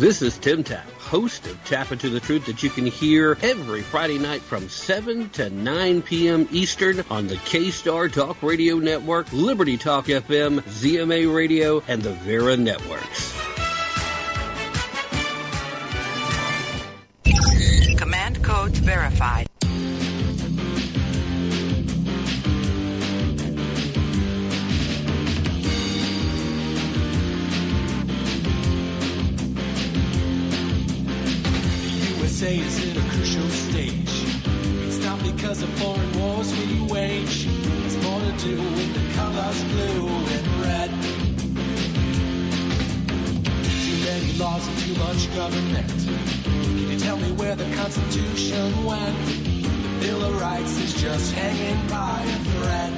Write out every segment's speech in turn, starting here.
This is Tim Tapp, host of Tap Into the Truth that you can hear every Friday night from 7 to 9 p.m. Eastern on the K-Star Talk Radio Network, Liberty Talk FM, ZMA Radio, and the Vera Networks. Command codes verified. USA is in a crucial stage. It's not because of foreign wars we wage. It's more to do with the colors blue and red. Too many laws and too much government. Can you tell me where the Constitution went? The Bill of Rights is just hanging by a thread.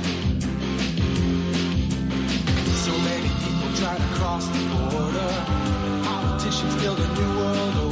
So many people try to cross the border. Politicians build a new world order.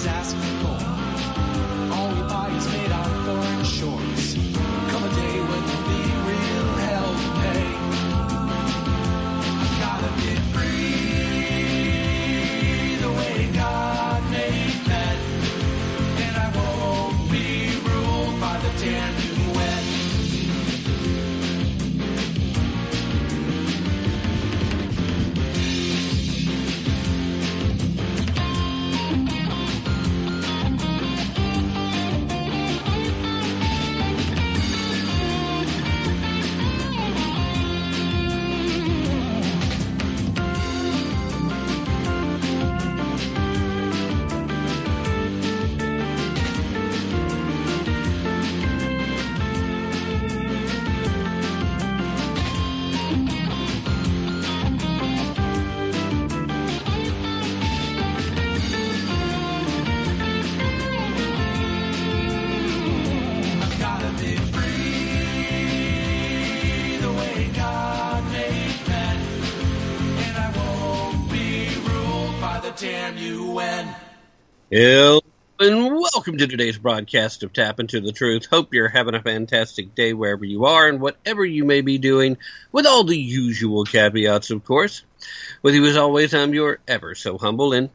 Unions always ask for. All we buy is made on foreign shores. Hello and welcome to today's broadcast of Tap Into the Truth. Hope you're having a fantastic day wherever you are and whatever you may be doing, with all the usual caveats, of course. With you as always, I'm your ever so humble and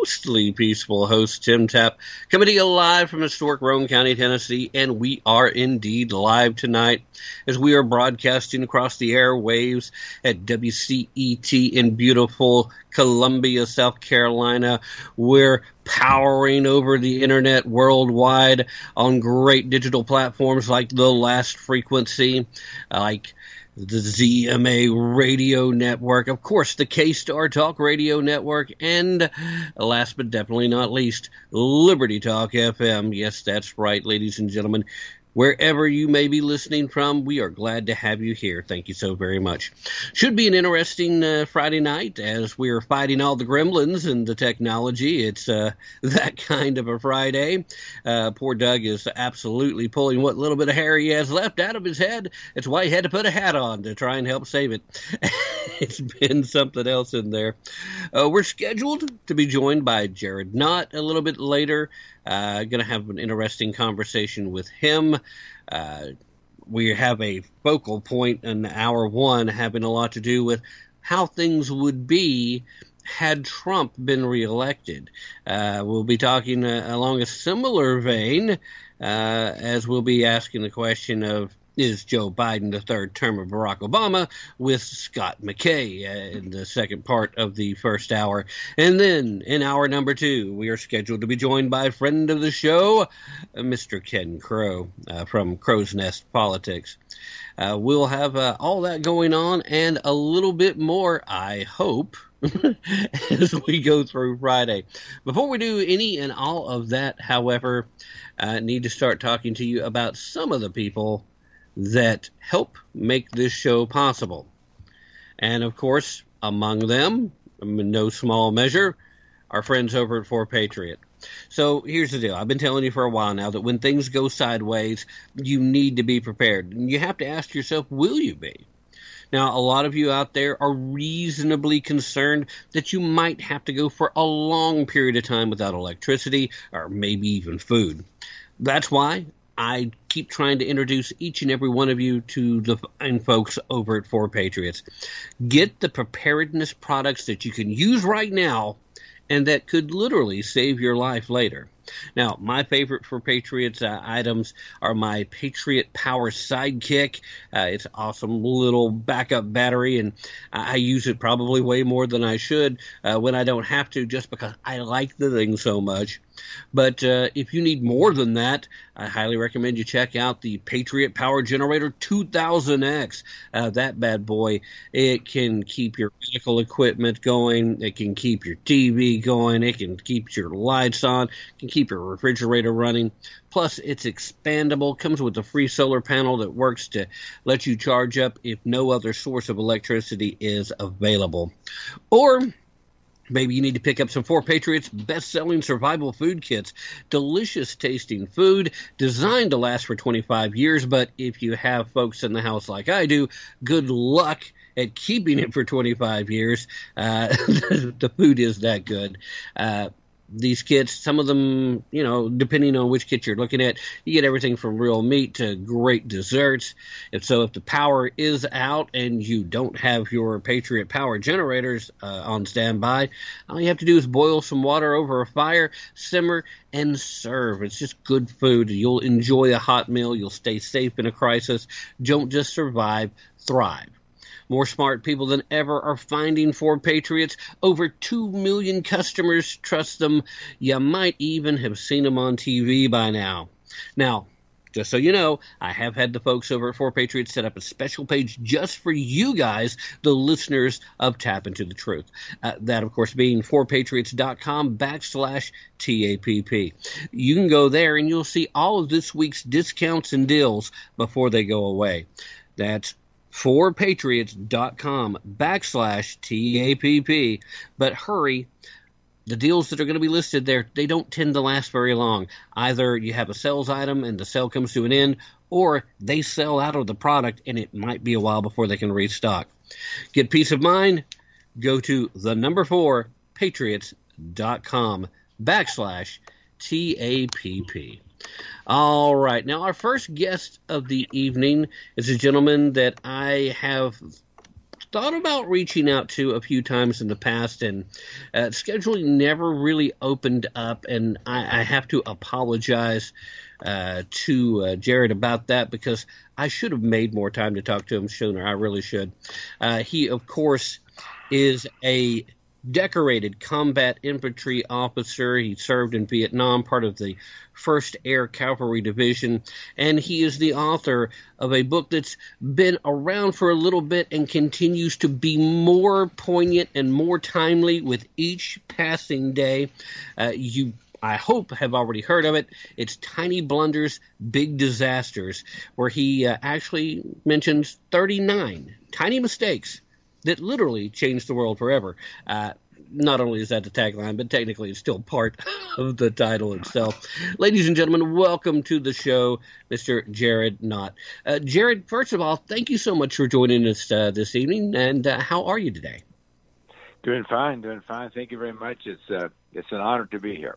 mostly peaceful host, Tim Tapp, coming to you live from historic Roane County, Tennessee, and we are indeed live tonight as we are broadcasting across the airwaves at WCET in beautiful Columbia, South Carolina. We're powering over the internet worldwide on great digital platforms like The Last Frequency, like the ZMA Radio Network, of course, the K Star Talk Radio Network, and last but definitely not least, Liberty Talk FM. Yes, that's right, ladies and gentlemen. Wherever you may be listening from, we are glad to have you here. Thank you so very much. Should be an interesting uh, Friday night as we're fighting all the gremlins and the technology. It's uh, that kind of a Friday. Uh, poor Doug is absolutely pulling what little bit of hair he has left out of his head. It's why he had to put a hat on to try and help save it. it's been something else in there. Uh, we're scheduled to be joined by Jared Knott a little bit later. Uh, going to have an interesting conversation with him. Uh, we have a focal point in hour one having a lot to do with how things would be had Trump been reelected. Uh, we'll be talking uh, along a similar vein uh, as we'll be asking the question of is Joe Biden the third term of Barack Obama with Scott McKay in the second part of the first hour. And then in hour number two, we are scheduled to be joined by a friend of the show, Mr. Ken Crow uh, from Crow's Nest Politics. Uh, we'll have uh, all that going on and a little bit more, I hope, as we go through Friday. Before we do any and all of that, however, I need to start talking to you about some of the people that help make this show possible. And of course, among them in no small measure, our friends over at 4 Patriot. So here's the deal. I've been telling you for a while now that when things go sideways, you need to be prepared. And you have to ask yourself, will you be? Now, a lot of you out there are reasonably concerned that you might have to go for a long period of time without electricity or maybe even food. That's why I keep trying to introduce each and every one of you to the fine folks over at 4 Patriots. Get the preparedness products that you can use right now and that could literally save your life later. Now, my favorite 4 Patriots uh, items are my Patriot Power Sidekick. Uh, it's awesome little backup battery, and I use it probably way more than I should uh, when I don't have to, just because I like the thing so much. But uh, if you need more than that, I highly recommend you check out the Patriot Power Generator 2000X. Uh, that bad boy, it can keep your medical equipment going, it can keep your TV going, it can keep your lights on, it can keep your refrigerator running. Plus, it's expandable, comes with a free solar panel that works to let you charge up if no other source of electricity is available. Or Maybe you need to pick up some 4 Patriots best selling survival food kits. Delicious tasting food designed to last for 25 years, but if you have folks in the house like I do, good luck at keeping it for 25 years. Uh, the food is that good. Uh, these kits, some of them, you know, depending on which kit you're looking at, you get everything from real meat to great desserts. If so, if the power is out and you don't have your Patriot power generators uh, on standby, all you have to do is boil some water over a fire, simmer, and serve. It's just good food. You'll enjoy a hot meal. You'll stay safe in a crisis. Don't just survive, thrive. More smart people than ever are finding 4 Patriots. Over 2 million customers trust them. You might even have seen them on TV by now. Now, just so you know, I have had the folks over at 4 Patriots set up a special page just for you guys, the listeners of Tap Into the Truth. Uh, that, of course, being 4patriots.com backslash TAPP. You can go there and you'll see all of this week's discounts and deals before they go away. That's 4patriots.com backslash TAPP. But hurry, the deals that are going to be listed there, they don't tend to last very long. Either you have a sales item and the sale comes to an end, or they sell out of the product and it might be a while before they can restock. Get peace of mind? Go to the number four patriots.com backslash TAPP. All right. Now, our first guest of the evening is a gentleman that I have thought about reaching out to a few times in the past, and uh, scheduling never really opened up, and I, I have to apologize uh, to uh, Jared about that because I should have made more time to talk to him sooner. I really should. Uh, he, of course, is a decorated combat infantry officer. He served in Vietnam, part of the 1st Air Cavalry Division, and he is the author of a book that's been around for a little bit and continues to be more poignant and more timely with each passing day. Uh, you I hope have already heard of it. It's Tiny Blunders, Big Disasters, where he uh, actually mentions 39 tiny mistakes that literally changed the world forever. Uh, not only is that the tagline, but technically it's still part of the title itself. Ladies and gentlemen, welcome to the show, Mr. Jared Knott. Uh, Jared, first of all, thank you so much for joining us uh, this evening, and uh, how are you today? Doing fine, doing fine. Thank you very much. It's uh, it's an honor to be here.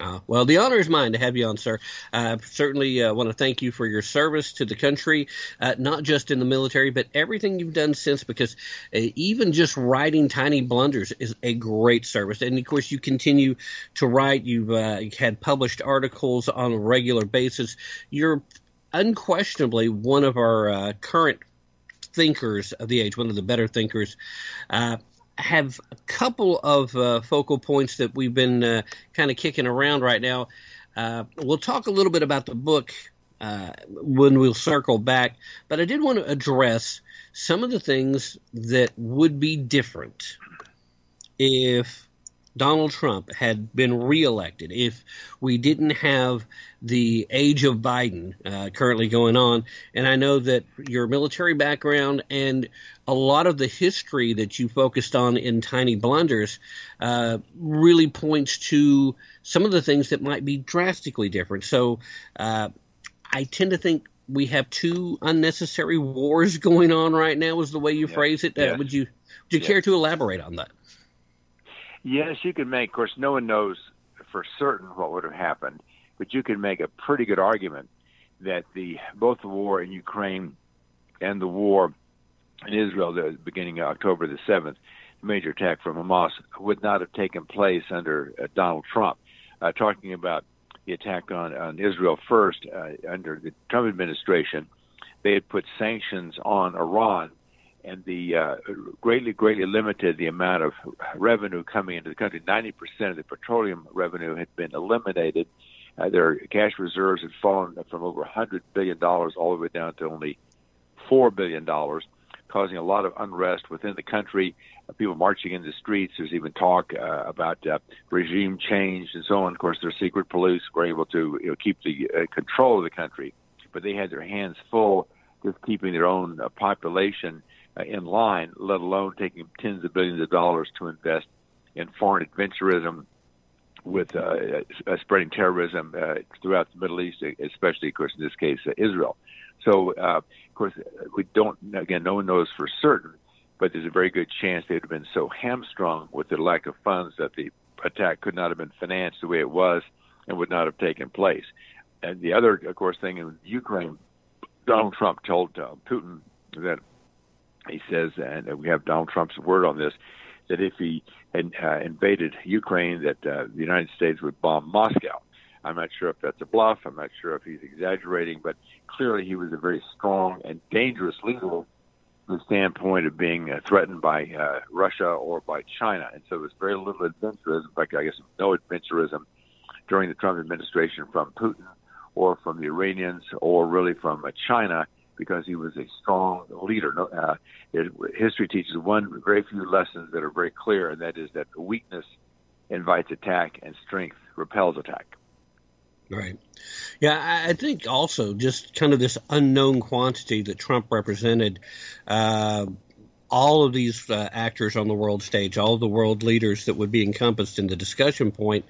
Uh, well, the honor is mine to have you on, sir. I certainly uh, want to thank you for your service to the country, uh, not just in the military, but everything you've done since, because uh, even just writing Tiny Blunders is a great service. And of course, you continue to write. You've uh, had published articles on a regular basis. You're unquestionably one of our uh, current thinkers of the age, one of the better thinkers. Have a couple of uh, focal points that we've been uh, kind of kicking around right now. Uh, we'll talk a little bit about the book uh, when we'll circle back, but I did want to address some of the things that would be different if Donald Trump had been reelected, if we didn't have the age of Biden uh, currently going on, and I know that your military background and a lot of the history that you focused on in Tiny Blunders uh, really points to some of the things that might be drastically different. So uh, I tend to think we have two unnecessary wars going on right now, is the way you Yeah. phrase it. Uh, Yeah. Would you would you Yeah. care to elaborate on that? Yes, you can make. Of course, no one knows for certain what would have happened, but you can make a pretty good argument that the both the war in Ukraine and the war in Israel, the beginning of October the seventh, the major attack from Hamas, would not have taken place under uh, Donald Trump. Uh, talking about the attack on, on Israel first uh, under the Trump administration, they had put sanctions on Iran and the uh, greatly, greatly limited the amount of revenue coming into the country. Ninety percent of the petroleum revenue had been eliminated. Uh, their cash reserves had fallen from over hundred billion dollars all the way down to only four billion dollars, causing a lot of unrest within the country. Uh, people marching in the streets. There's even talk uh, about uh, regime change and so on. Of course, their secret police were able to you know, keep the uh, control of the country, but they had their hands full just keeping their own uh, population uh, in line, let alone taking tens of billions of dollars to invest in foreign adventurism with uh, uh, spreading terrorism uh, throughout the Middle East, especially, of course, in this case, uh, Israel. So, uh, of course, we don't, again, no one knows for certain, but there's a very good chance they'd have been so hamstrung with the lack of funds that the attack could not have been financed the way it was and would not have taken place. And the other, of course, thing in Ukraine, Donald Trump told uh, Putin that he says, and we have Donald Trump's word on this, that if he had uh, invaded Ukraine, that uh, the United States would bomb Moscow. I'm not sure if that's a bluff. I'm not sure if he's exaggerating, but clearly he was a very strong and dangerous leader from the standpoint of being uh, threatened by uh, Russia or by China. And so there's very little adventurism. In fact, I guess no adventurism during the Trump administration from Putin or from the Iranians or really from uh, China because he was a strong leader. Uh, it, history teaches one very few lessons that are very clear, and that is that weakness invites attack and strength repels attack. Right. Yeah, I think also just kind of this unknown quantity that Trump represented. Uh, all of these uh, actors on the world stage, all of the world leaders that would be encompassed in the discussion point,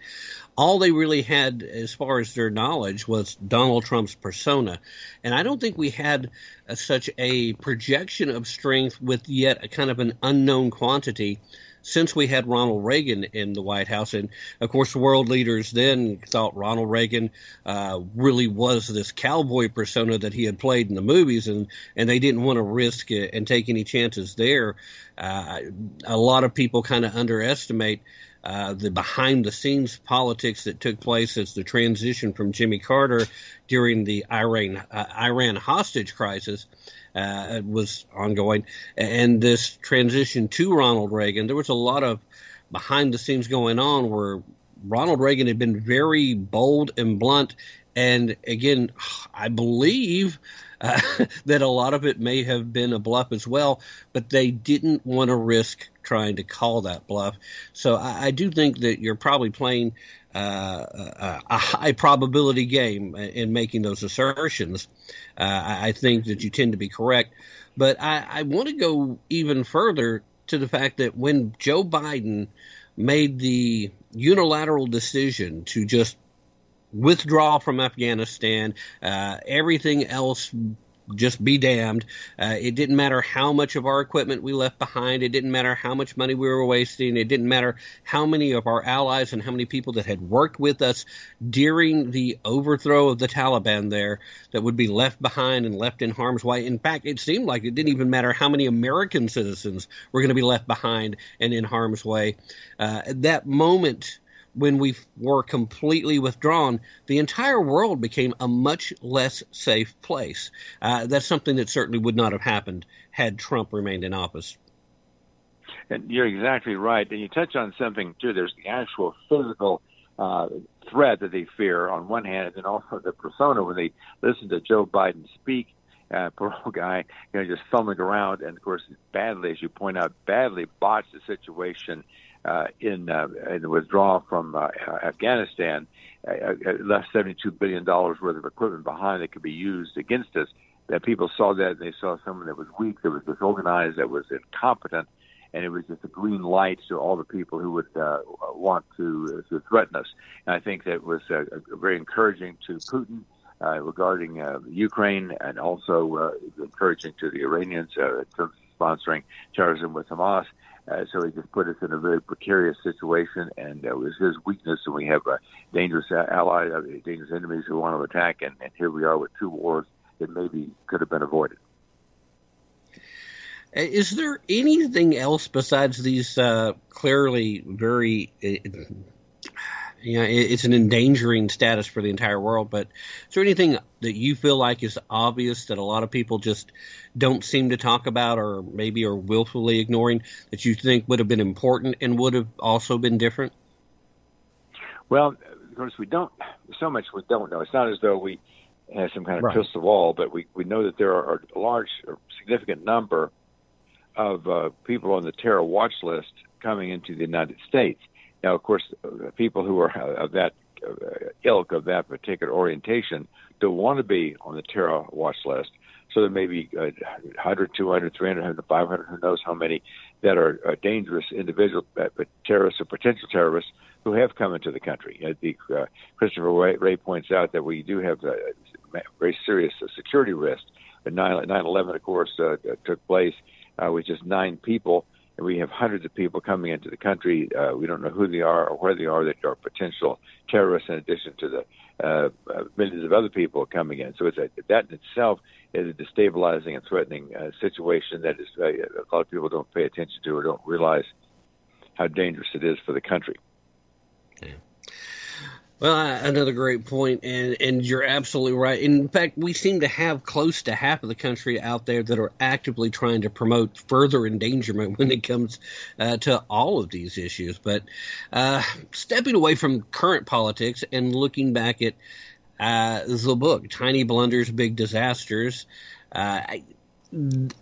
all they really had as far as their knowledge was Donald Trump's persona. And I don't think we had uh, such a projection of strength with yet a kind of an unknown quantity since we had Ronald Reagan in the White House. And of course, world leaders then thought Ronald Reagan uh, really was this cowboy persona that he had played in the movies, and, and they didn't want to risk it and take any chances there. Uh, a lot of people kind of underestimate. Uh, the behind the scenes politics that took place as the transition from Jimmy Carter during the Iran uh, Iran hostage crisis uh, was ongoing, and this transition to Ronald Reagan, there was a lot of behind the scenes going on where Ronald Reagan had been very bold and blunt, and again, I believe. Uh, that a lot of it may have been a bluff as well, but they didn't want to risk trying to call that bluff. So I, I do think that you're probably playing uh, a, a high probability game in making those assertions. Uh, I, I think that you tend to be correct, but I, I want to go even further to the fact that when Joe Biden made the unilateral decision to just withdraw from Afghanistan, uh, everything else just be damned. Uh, it didn't matter how much of our equipment we left behind. It didn't matter how much money we were wasting. It didn't matter how many of our allies and how many people that had worked with us during the overthrow of the Taliban there that would be left behind and left in harm's way. In fact, it seemed like it didn't even matter how many American citizens were going to be left behind and in harm's way. Uh, that moment when we were completely withdrawn, the entire world became a much less safe place. Uh, that's something that certainly would not have happened had Trump remained in office. And you're exactly right. And you touch on something too. There's the actual physical uh, threat that they fear on one hand, and then also the persona when they listen to Joe Biden speak. Uh, poor old guy, you know, just fumbling around, and of course, badly, as you point out, badly botched the situation uh, in, uh, in the withdrawal from uh, Afghanistan uh, uh, left $72 billion worth of equipment behind that could be used against us. That people saw that and they saw someone that was weak, that was disorganized, that was incompetent, and it was just a green light to all the people who would uh, want to, uh, to threaten us. And I think that was uh, very encouraging to Putin uh, regarding uh, Ukraine, and also uh, encouraging to the Iranians uh, in terms of sponsoring terrorism with Hamas. Uh, so he just put us in a very precarious situation, and uh, it was his weakness. And we have uh, dangerous allies, uh, dangerous enemies who want to attack, and, and here we are with two wars that maybe could have been avoided. Uh, is there anything else besides these uh, clearly very uh, you know, it's an endangering status for the entire world. But is there anything that you feel like is obvious that a lot of people just don't seem to talk about, or maybe are willfully ignoring that you think would have been important and would have also been different? Well, of course, we don't so much. We don't know. It's not as though we have some kind of Right. crystal ball, but we we know that there are a large, or significant number of uh, people on the terror watch list coming into the United States. Now, of course, uh, people who are of that uh, ilk, of that particular orientation, don't want to be on the terror watch list. So there may be uh, 100, 200, 300, 500, who knows how many that are uh, dangerous individual uh, terrorists or potential terrorists who have come into the country. Uh, Christopher Wray, Wray points out that we do have a very serious uh, security risk. 9 11, of course, uh, took place uh, with just nine people, and we have hundreds of people coming into the country. Uh, we don't know who they are or where they are that are potential terrorists, in addition to the uh, uh, millions of other people coming in. So it's a, that in itself is a destabilizing and threatening uh, situation that is uh, a lot of people don't pay attention to or don't realize how dangerous it is for the country. Well, another great point, and and you're absolutely right. In fact, we seem to have close to half of the country out there that are actively trying to promote further endangerment when it comes uh, to all of these issues. But uh, stepping away from current politics and looking back at uh, the book, Tiny Blunders, Big Disasters. Uh,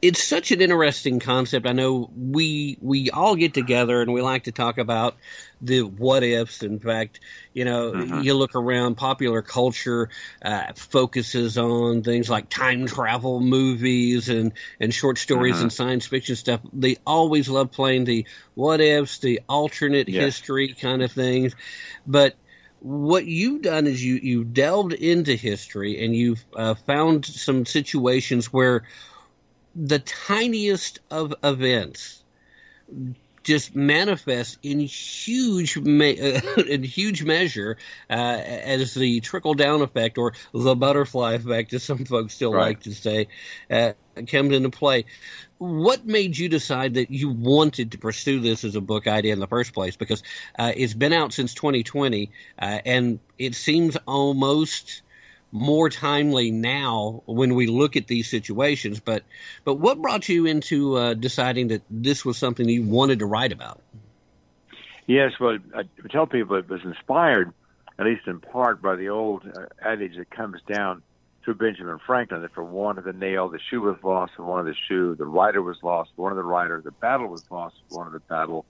it's such an interesting concept. I know we we all get together and we like to talk about the what ifs. In fact, you know, Mhm. you look around, popular culture uh, focuses on things like time travel movies and and short stories Mhm. and science fiction stuff. They always love playing the what ifs, the alternate Yes. history kind of things, but what you've done is you you delved into history and you've uh, found some situations where the tiniest of events just manifest in huge ma- in huge measure uh, as the trickle down effect or the butterfly effect, as some folks still Right. like to say, uh, comes into play. What made you decide that you wanted to pursue this as a book idea in the first place? Because uh, it's been out since 2020, uh, and it seems almost more timely now when we look at these situations. But but what brought you into uh, deciding that this was something you wanted to write about? Yes, well, I tell people it was inspired, at least in part, by the old uh, adage that comes down through Benjamin Franklin that for want of the nail, the shoe was lost for want of the shoe, the rider was lost for one of the rider, the battle was lost for one of the battle,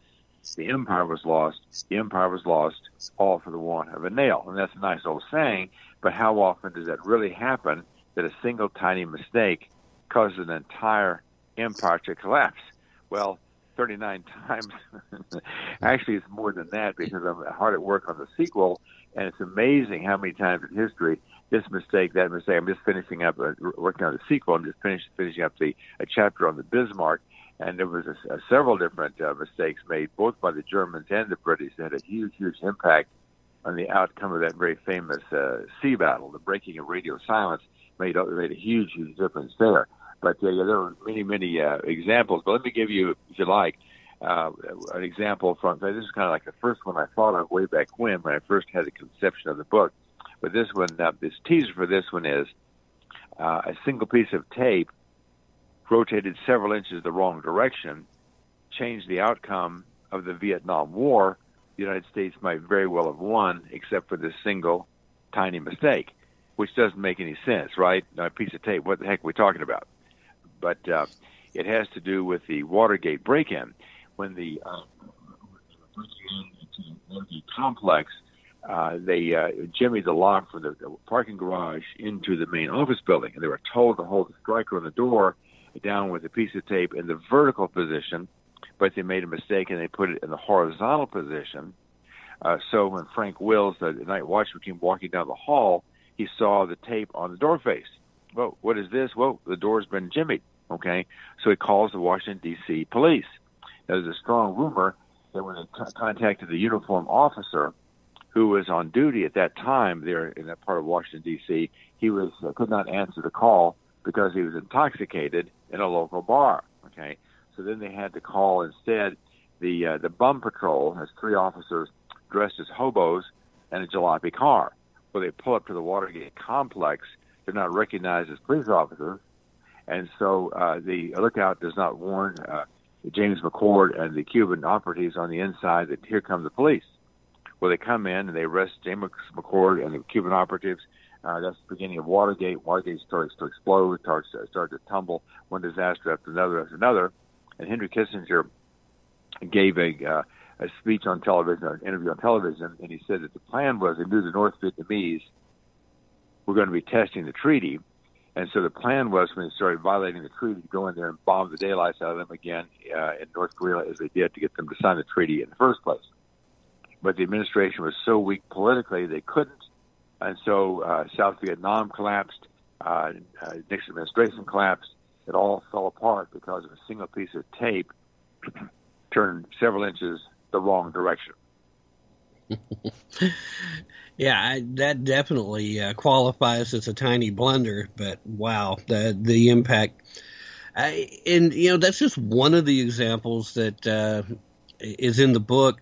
the empire was lost, the empire was lost, all for the want of a nail. And that's a nice old saying, but how often does that really happen that a single tiny mistake causes an entire empire to collapse? Well, 39 times. Actually, it's more than that because I'm hard at work on the sequel, and it's amazing how many times in history this mistake, that mistake. I'm just finishing up, uh, working on the sequel. I'm just finish, finishing up the a chapter on the Bismarck, and there was a, a, several different uh, mistakes made, both by the Germans and the British, that had a huge, huge impact on the outcome of that very famous uh, sea battle. The breaking of radio silence made made a huge, huge difference there. But uh, yeah, there are many, many uh, examples. But let me give you, if you like, uh, an example from this is kind of like the first one I thought of way back when, when I first had the conception of the book. But this one, uh, this teaser for this one is uh, a single piece of tape rotated several inches the wrong direction, changed the outcome of the Vietnam War. The United States might very well have won, except for this single tiny mistake, which doesn't make any sense, right? A piece of tape. What the heck are we talking about? But uh, it has to do with the Watergate break-in when the uh, Watergate complex, uh, they uh, jimmied the lock the, the parking garage into the main office building, and they were told to hold the striker on the door down with a piece of tape in the vertical position, but they made a mistake and they put it in the horizontal position. Uh, so when Frank Wills, the night watchman, came walking down the hall, he saw the tape on the door face. Whoa, what is this? Whoa, the door's been jimmied. Okay, so he calls the Washington D.C. police. There's a strong rumor that when they contacted the uniform officer who was on duty at that time there in that part of Washington D.C., he was uh, could not answer the call because he was intoxicated in a local bar. Okay, then they had to call instead the uh, the bum patrol as three officers dressed as hobos and a jalopy car. Well, they pull up to the Watergate complex. They're not recognized as police officers, and so uh, the lookout does not warn uh, James McCord and the Cuban operatives on the inside that here come the police. Well, they come in and they arrest James McCord and the Cuban operatives. Uh, that's the beginning of Watergate. Watergate starts to explode, starts starts to tumble, one disaster after another after another. And Henry Kissinger gave a, uh, a speech on television, an interview on television, and he said that the plan was they knew the North Vietnamese were going to be testing the treaty. And so the plan was when they started violating the treaty to go in there and bomb the daylights out of them again uh, in North Korea as they did to get them to sign the treaty in the first place. But the administration was so weak politically they couldn't. And so uh, South Vietnam collapsed, uh, uh, Nixon administration collapsed. It all fell apart because of a single piece of tape turned several inches the wrong direction. yeah, I, that definitely uh, qualifies as a tiny blunder, but wow, the the impact. I, and you know that's just one of the examples that uh, is in the book.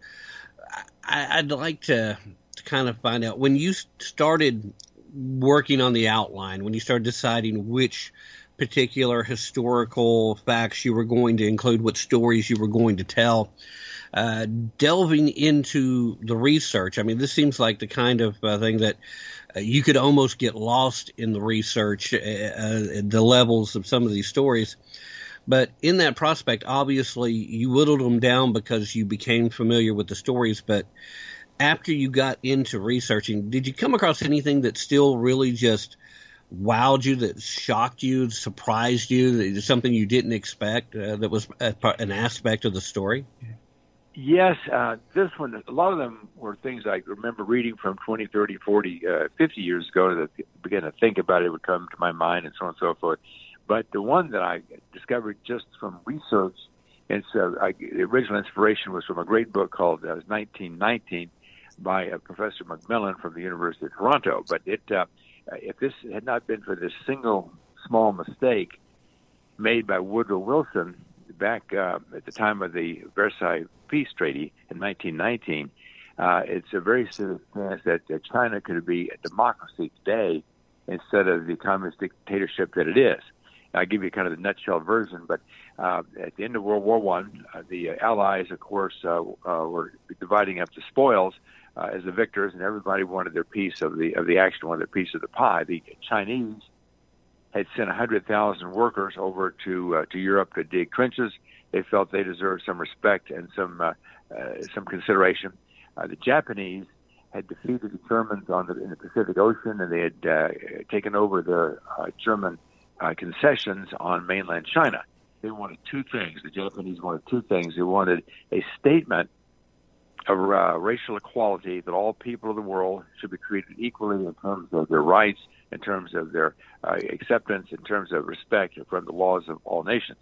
I, would like to, to kind of find out when you started working on the outline, when you started deciding which particular historical facts you were going to include, what stories you were going to tell uh, delving into the research. I mean, this seems like the kind of uh, thing that uh, you could almost get lost in the research, uh, uh, the levels of some of these stories. But in that prospect, obviously, you whittled them down because you became familiar with the stories. But after you got into researching, did you come across anything that still really just wowed you, that shocked you, surprised you, something you didn't expect uh, that was an aspect of the story? Yes, uh, this one, a lot of them were things I remember reading from 20, 30, 40, uh, 50 years ago that began to think about it would come to my mind and so on and so forth. But the one that I discovered just from research, and so I, the original inspiration was from a great book called uh, 1919 by uh, Professor MacMillan from the University of Toronto. But it, uh, if this had not been for this single small mistake made by Woodrow Wilson back uh, at the time of the Versailles Peace Treaty in 1919, uh, it's a very serious chance that, that China could be a democracy today instead of the communist dictatorship that it is. I'll give you kind of the nutshell version, but uh, at the end of World War One, uh, the Allies, of course, uh, uh, were dividing up the spoils uh, as the victors, and everybody wanted their piece of the of the action, wanted their piece of the pie. The Chinese had sent 100,000 workers over to uh, to Europe to dig trenches. They felt they deserved some respect and some uh, uh, some consideration. Uh, the Japanese had defeated the Germans on the, in the Pacific Ocean, and they had uh, taken over the German concessions on mainland China. They wanted two things. The Japanese wanted two things. They wanted a statement of uh, racial equality that all people of the world should be treated equally in terms of their rights in terms of their uh, acceptance, in terms of respect from the laws of all nations.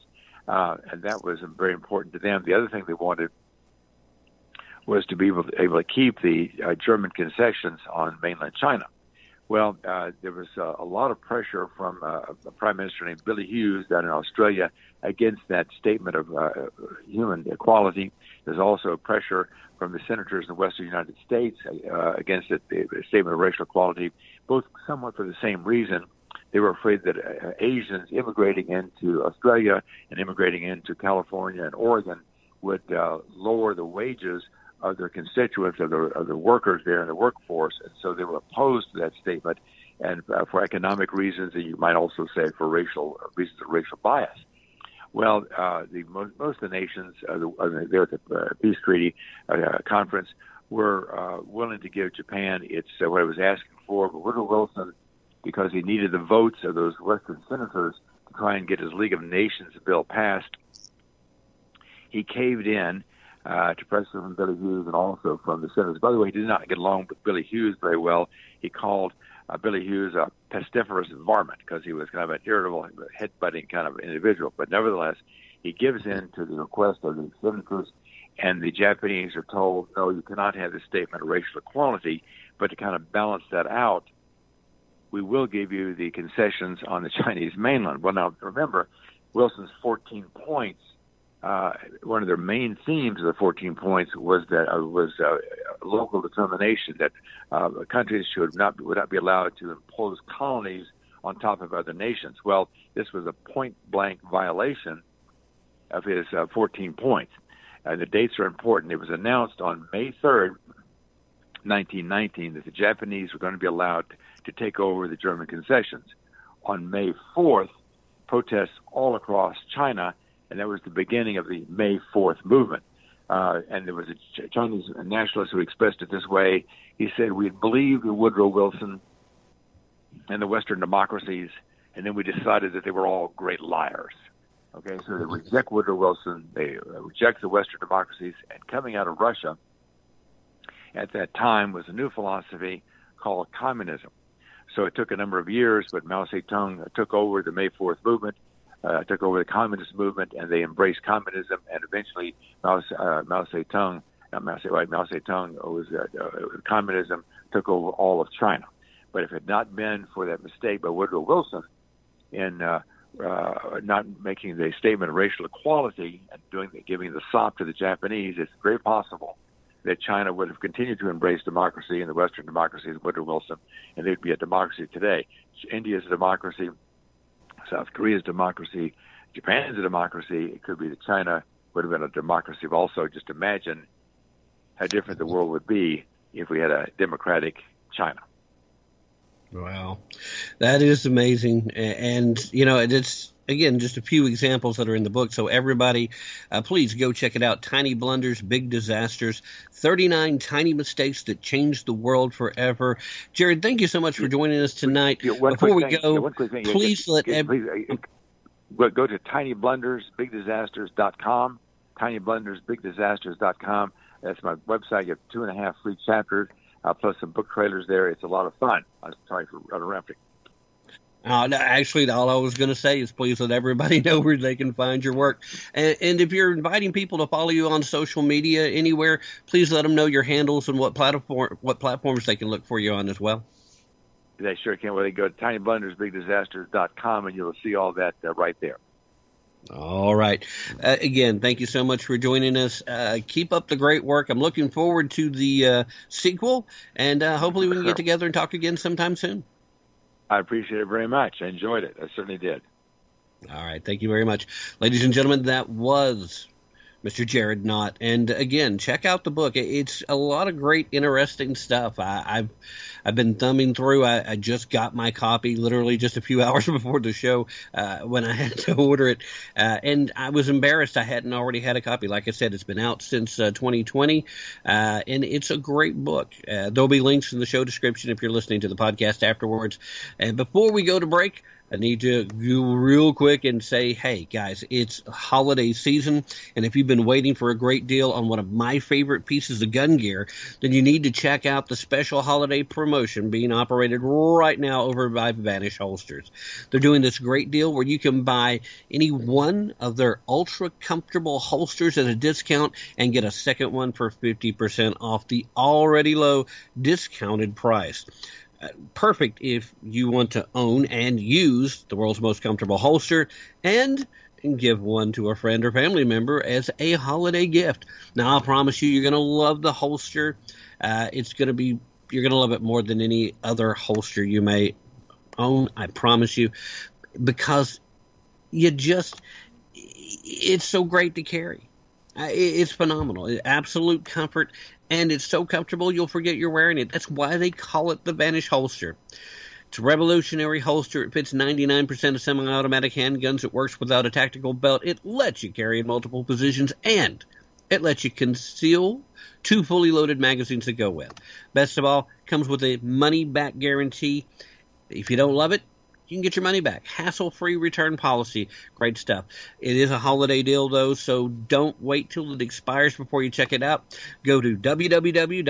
Uh, and that was very important to them. The other thing they wanted was to be able to, able to keep the uh, German concessions on mainland China. Well, uh, there was a lot of pressure from uh, a prime minister named Billy Hughes down in Australia against that statement of human equality. There's also pressure from the senators in the western United States uh, against the statement of racial equality, both somewhat for the same reason. They were afraid that uh, Asians immigrating into Australia and immigrating into California and Oregon would uh, lower the wages of their constituents, of the, of the workers there in the workforce, and so they were opposed to that statement, and uh, for economic reasons, and you might also say for racial reasons of racial bias. Well, uh, the most, most of the nations uh, the, uh, there at the uh, peace treaty uh, conference were uh, willing to give Japan its uh, what it was asking for, but Woodrow Wilson, because he needed the votes of those Western senators to try and get his League of Nations bill passed, he caved in uh, to pressure from Billy Hughes and also from the senators. By the way, he did not get along with Billy Hughes very well. He called uh, Billy Hughes a pestiferous varmint because he was kind of an irritable, head-butting kind of individual. But nevertheless, he gives in to the request of the senators, and the Japanese are told, no, you cannot have this statement of racial equality. But to kind of balance that out, we will give you the concessions on the Chinese mainland. Well, now remember, Wilson's 14 points uh, one of their main themes of the 14 points was that uh, was uh, local determination that uh, countries should not would not be allowed to impose colonies on top of other nations. Well, this was a point blank violation of his uh, 14 points. And the dates are important. It was announced on May 3rd, 1919, that the Japanese were going to be allowed to take over the German concessions. On May 4th, protests all across China and that was the beginning of the May 4th movement. Uh, and there was a Chinese nationalist who expressed it this way. He said, We believed in Woodrow Wilson and the Western democracies, and then we decided that they were all great liars. Okay, so they reject Woodrow Wilson, they uh, reject the Western democracies, and coming out of Russia at that time was a new philosophy called communism. So it took a number of years, but Mao Zedong took over the May 4th movement uh, took over the communist movement, and they embraced communism. And eventually, Mao, uh, Mao Zedong, not Mao, Zedong, right, Mao Zedong was uh, uh, communism took over all of China. But if it had not been for that mistake by Woodrow Wilson in uh, uh, not making the statement of racial equality and doing the, giving the sop to the Japanese, it's very possible that China would have continued to embrace democracy and the Western democracies of Woodrow Wilson, and they'd be a democracy today. India is a democracy. South Korea's democracy, Japan's a democracy. It could be that China would have been a democracy also. Just imagine how different the world would be if we had a democratic China. Wow, that is amazing, and you know it's again, just a few examples that are in the book. So everybody, uh, please go check it out. Tiny blunders, big disasters, 39 tiny mistakes that changed the world forever. Jared, thank you so much for joining us tonight. Yeah, Before we thing, go, yeah, please yeah, let every, please, uh, go to tinyblundersbigdisasters.com, tinyblundersbigdisasters.com. That's my website. You have two and a half free chapters, uh, plus some book trailers there. It's a lot of fun. I'm sorry for interrupting. Uh, no, actually, all I was going to say is please let everybody know where they can find your work. And, and, if you're inviting people to follow you on social media anywhere, please let them know your handles and what platform what platforms they can look for you on as well. They sure can. Well, they go to tinyblundersbigdisasters.com and you'll see all that uh, right there. All right. Uh, again, thank you so much for joining us. Uh, keep up the great work. I'm looking forward to the uh, sequel, and uh, hopefully we can get together and talk again sometime soon. I appreciate it very much. I enjoyed it. I certainly did. All right. Thank you very much. Ladies and gentlemen, that was Mr. Jared Knott. And again, check out the book. It's a lot of great, interesting stuff. I, have I've been thumbing through. I, I, just got my copy literally just a few hours before the show uh, when I had to order it, uh, and I was embarrassed I hadn't already had a copy. Like I said, it's been out since uh, 2020, uh, and it's a great book. Uh, there'll be links in the show description if you're listening to the podcast afterwards. And before we go to break. I need to go real quick and say, hey guys, it's holiday season, and if you've been waiting for a great deal on one of my favorite pieces of gun gear, then you need to check out the special holiday promotion being operated right now over by Vanish Holsters. They're doing this great deal where you can buy any one of their ultra comfortable holsters at a discount and get a second one for 50% off the already low discounted price perfect if you want to own and use the world's most comfortable holster and give one to a friend or family member as a holiday gift. Now, I promise you, you're going to love the holster. Uh, it's going to be, you're going to love it more than any other holster you may own. I promise you, because you just, it's so great to carry. Uh, it's phenomenal. Absolute comfort and it's so comfortable you'll forget you're wearing it. That's why they call it the Vanish holster. It's a revolutionary holster. It fits 99% of semi automatic handguns. It works without a tactical belt. It lets you carry in multiple positions and it lets you conceal two fully loaded magazines to go with. Best of all, comes with a money back guarantee. If you don't love it, you can get your money back. Hassle free return policy. Great stuff. It is a holiday deal though, so don't wait till it expires before you check it out. Go to www.vnsh.com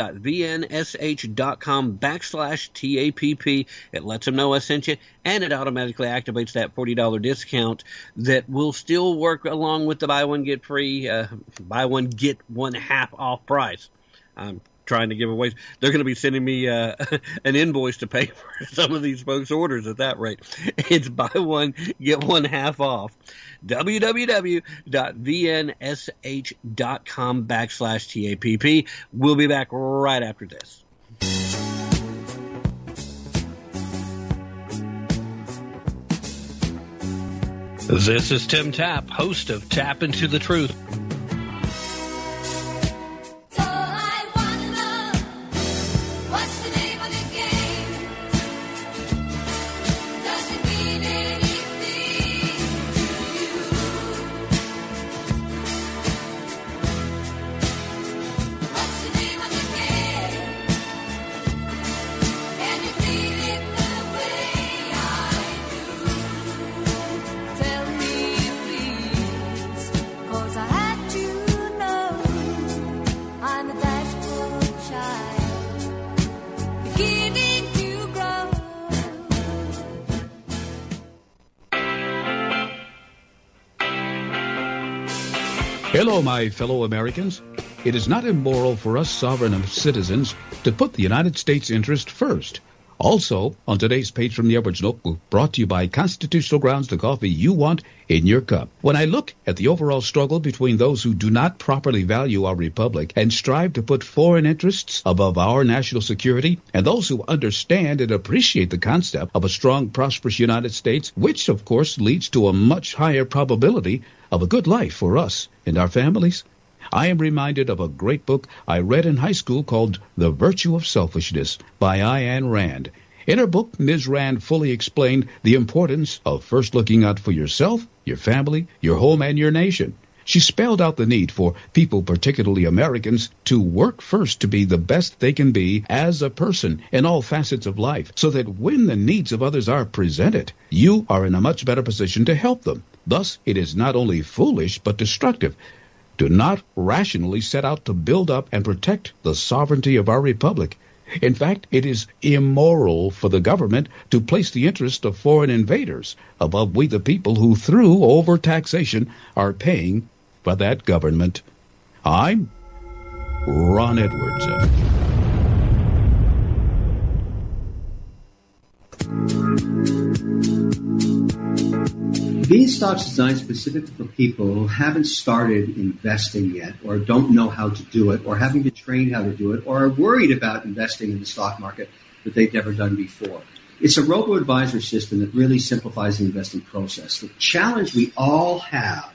backslash TAPP. It lets them know I sent you, and it automatically activates that $40 discount that will still work along with the buy one, get free, uh, buy one, get one half off price. I'm trying to give away. They're going to be sending me uh, an invoice to pay for some of these folks' orders at that rate. It's buy one, get one half off. www.vnsh.com backslash TAPP. We'll be back right after this. This is Tim Tapp, host of Tap Into the Truth. My fellow Americans. It is not immoral for us sovereign citizens to put the United States interest first. Also, on today's page from the Edwards Notebook, brought to you by Constitutional Grounds, the coffee you want in your cup. When I look at the overall struggle between those who do not properly value our republic and strive to put foreign interests above our national security, and those who understand and appreciate the concept of a strong, prosperous United States, which of course leads to a much higher probability of a good life for us and our families, I am reminded of a great book I read in high school called The Virtue of Selfishness by Ayn Rand. In her book, Ms. Rand fully explained the importance of first looking out for yourself, your family, your home, and your nation. She spelled out the need for people, particularly Americans, to work first to be the best they can be as a person in all facets of life, so that when the needs of others are presented, you are in a much better position to help them. Thus, it is not only foolish, but destructive do not rationally set out to build up and protect the sovereignty of our republic. In fact, it is immoral for the government to place the interest of foreign invaders above we the people who, through overtaxation, are paying for that government. I'm Ron Edwards. Beanstox is designed specifically for people who haven't started investing yet, or don't know how to do it, or haven't been trained how to do it, or are worried about investing in the stock market that they've never done before. It's a robo advisor system that really simplifies the investing process. The challenge we all have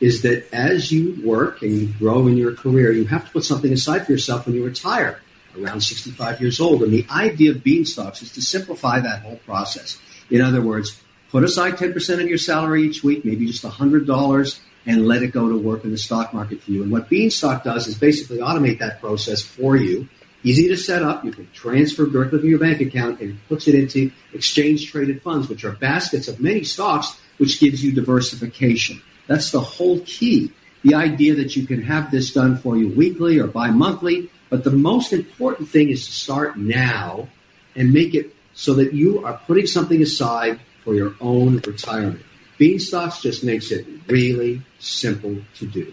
is that as you work and you grow in your career, you have to put something aside for yourself when you retire around 65 years old. And the idea of Beanstox is to simplify that whole process. In other words, put aside 10% of your salary each week, maybe just $100, and let it go to work in the stock market for you. And what Beanstox does is basically automate that process for you. Easy to set up. You can transfer directly from your bank account and puts it into exchange traded funds, which are baskets of many stocks, which gives you diversification. That's the whole key. The idea that you can have this done for you weekly or bi-monthly. But the most important thing is to start now and make it so that you are putting something aside for your own retirement. Beanstox just makes it really simple to do.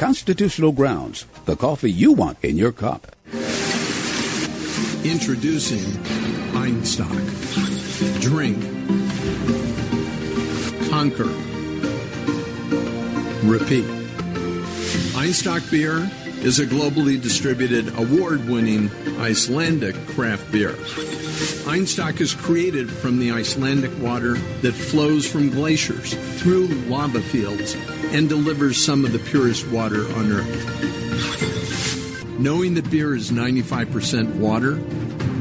Constitutional Grounds, the coffee you want in your cup. Introducing Einstök. Drink. Conquer. Repeat. Einstök beer is a globally distributed, award winning Icelandic craft beer. Einstök is created from the Icelandic water that flows from glaciers through lava fields and delivers some of the purest water on Earth. Knowing that beer is 95% water,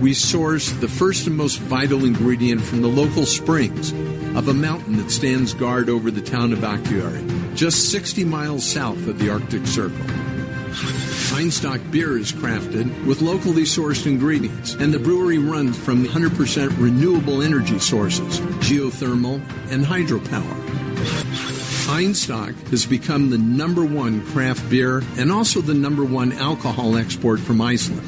we source the first and most vital ingredient from the local springs of a mountain that stands guard over the town of Akureyri, just 60 miles south of the Arctic Circle. Einstök beer is crafted with locally sourced ingredients, and the brewery runs from 100% renewable energy sources, geothermal, and hydropower. Einstök has become the number one craft beer and also the number one alcohol export from Iceland.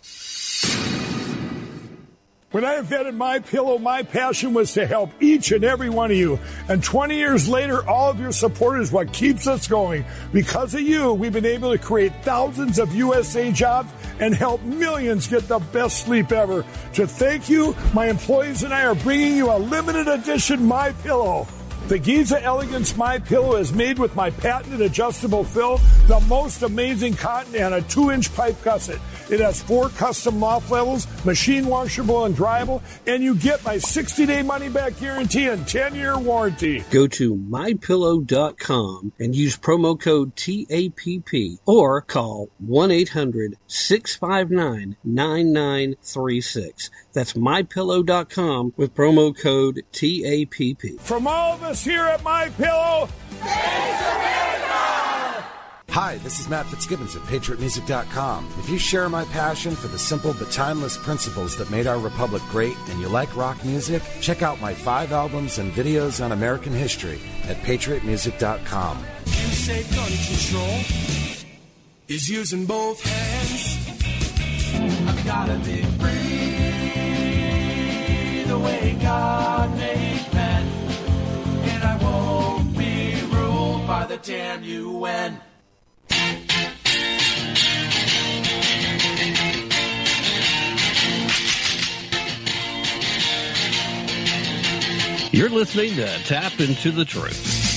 When I invented My Pillow, my passion was to help each and every one of you. And 20 years later, all of your support is what keeps us going. Because of you, we've been able to create thousands of USA jobs and help millions get the best sleep ever. To thank you, my employees and I are bringing you a limited edition My Pillow. The Giza Elegance My Pillow is made with my patented adjustable fill, the most amazing cotton, and a two-inch pipe gusset. It has four custom loft levels, machine washable and dryable, and you get my 60-day money-back guarantee and 10-year warranty. Go to mypillow.com and use promo code TAPP or call 1-800-659-9936. That's mypillow.com with promo code TAPP. From all of us here at My Pillow, Hi, this is Matt Fitzgibbons at PatriotMusic.com. If you share my passion for the simple but timeless principles that made our republic great and you like rock music, check out my five albums and videos on American history at PatriotMusic.com. You say gun control is using both hands. I've gotta be free the way God made the damn UN. You're listening to Tap Into the Truth.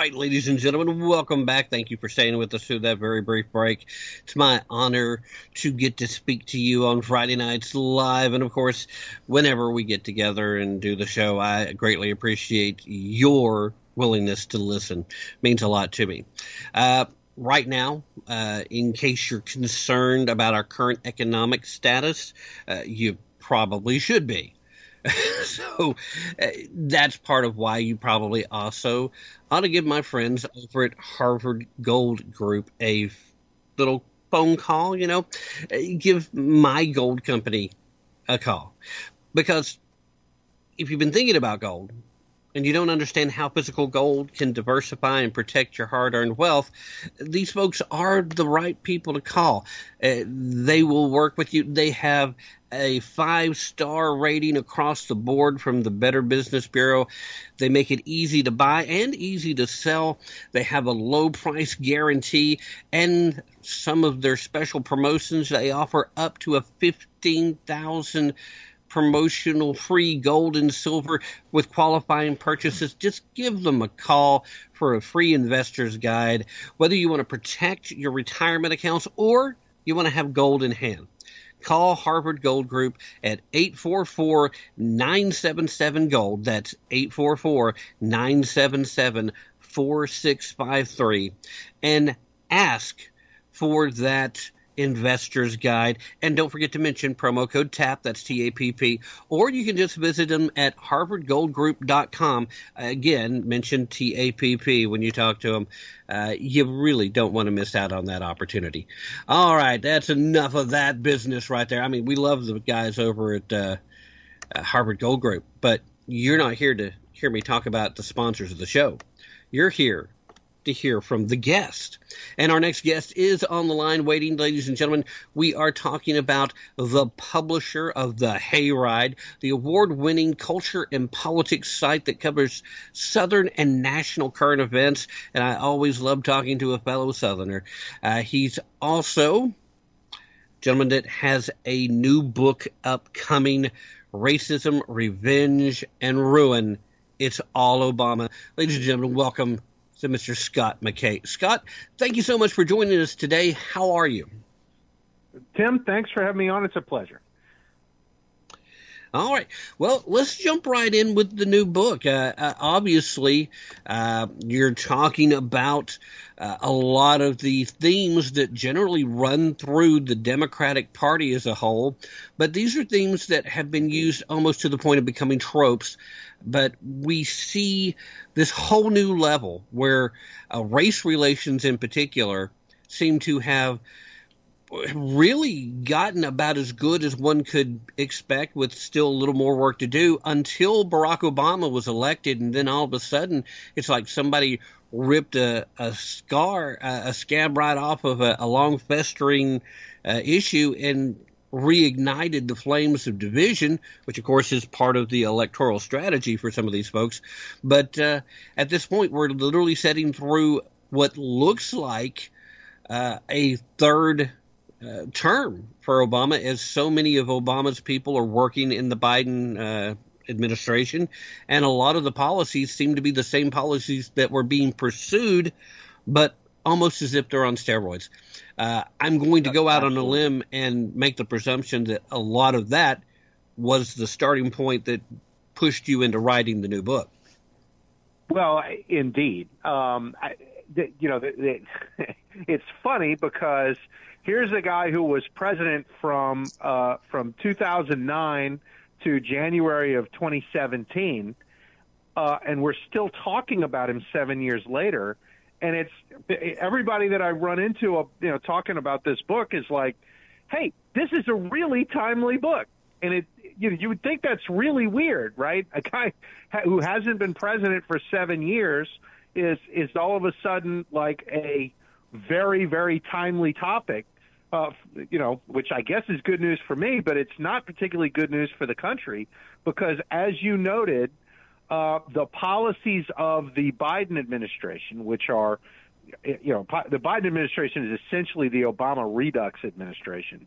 Right, ladies and gentlemen, welcome back. Thank you for staying with us through that very brief break. It's my honor to get to speak to you on Friday nights live. And of course, whenever we get together and do the show, I greatly appreciate your willingness to listen. It means a lot to me. Uh, right now, uh, in case you're concerned about our current economic status, uh, you probably should be. so uh, that's part of why you probably also ought to give my friends over at Harvard Gold Group a little phone call, you know, Uh, give my gold company a call. Because if you've been thinking about gold and you don't understand how physical gold can diversify and protect your hard earned wealth, these folks are the right people to call. Uh, they will work with you. They have a five star rating across the board from the Better Business Bureau. They make it easy to buy and easy to sell. They have a low price guarantee and some of their special promotions they offer up to a 15,000 promotional free gold and silver with qualifying purchases, just give them a call for a free investor's guide. Whether you want to protect your retirement accounts or you want to have gold in hand. Call Harvard Gold Group at 844 977 Gold. That's 844 977 4653. And ask for that investor's guide. And don't forget to mention promo code TAP, that's T A P P, or you can just visit them at harvardgoldgroup.com. Again, mention T A P P when you talk to them. Uh, you really don't want to miss out on that opportunity. All right, that's enough of that business right there. I mean, we love the guys over at uh, uh, Harvard Gold Group, but you're not here to hear me talk about the sponsors of the show. You're here to hear from the guest. And our next guest is on the line waiting, ladies and gentlemen. We are talking about the publisher of The Hayride, the award winning culture and politics site that covers Southern and national current events. And I always love talking to a fellow Southerner. Uh, he's also gentleman that has a new book upcoming Racism, Revenge, and Ruin. It's all Obama. Ladies and gentlemen, welcome to Mr. Scott McKay. Scott, thank you so much for joining us today. How are you? Tim, thanks for having me on. It's a pleasure. All right. Well, let's jump right in with the new book. Uh, uh, obviously, uh, you're talking about uh, a lot of the themes that generally run through the Democratic Party as a whole, but these are themes that have been used almost to the point of becoming tropes. But we see this whole new level where uh, race relations, in particular, seem to have really gotten about as good as one could expect with still a little more work to do until Barack Obama was elected and then all of a sudden it's like somebody ripped a, a scar a, a scab right off of a, a long festering uh, issue and reignited the flames of division, which of course is part of the electoral strategy for some of these folks. But uh, at this point, we're literally setting through what looks like uh, a third uh, term for Obama, as so many of Obama's people are working in the Biden uh, administration, and a lot of the policies seem to be the same policies that were being pursued, but almost as if they're on steroids. Uh, I'm going to go out on a limb and make the presumption that a lot of that was the starting point that pushed you into writing the new book. Well, indeed. Um, I, you know, it's funny because here's a guy who was president from uh, from 2009 to January of 2017, uh, and we're still talking about him seven years later. And it's everybody that I run into, uh, you know, talking about this book is like, "Hey, this is a really timely book." And it, you know, you would think that's really weird, right? A guy who hasn't been president for seven years is is all of a sudden like a very very timely topic uh, you know, which I guess is good news for me, but it's not particularly good news for the country because, as you noted, uh, the policies of the Biden administration, which are, you know, the Biden administration is essentially the Obama Redux administration.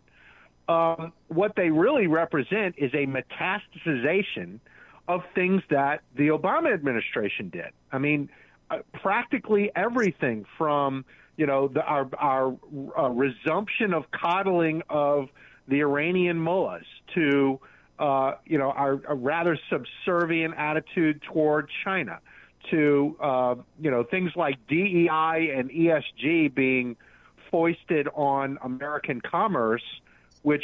Um, what they really represent is a metastasization of things that the Obama administration did. I mean, uh, practically everything from you know, the, our our uh, resumption of coddling of the Iranian mullahs to, uh, you know, our, our rather subservient attitude toward China, to, uh, you know, things like DEI and ESG being foisted on American commerce, which,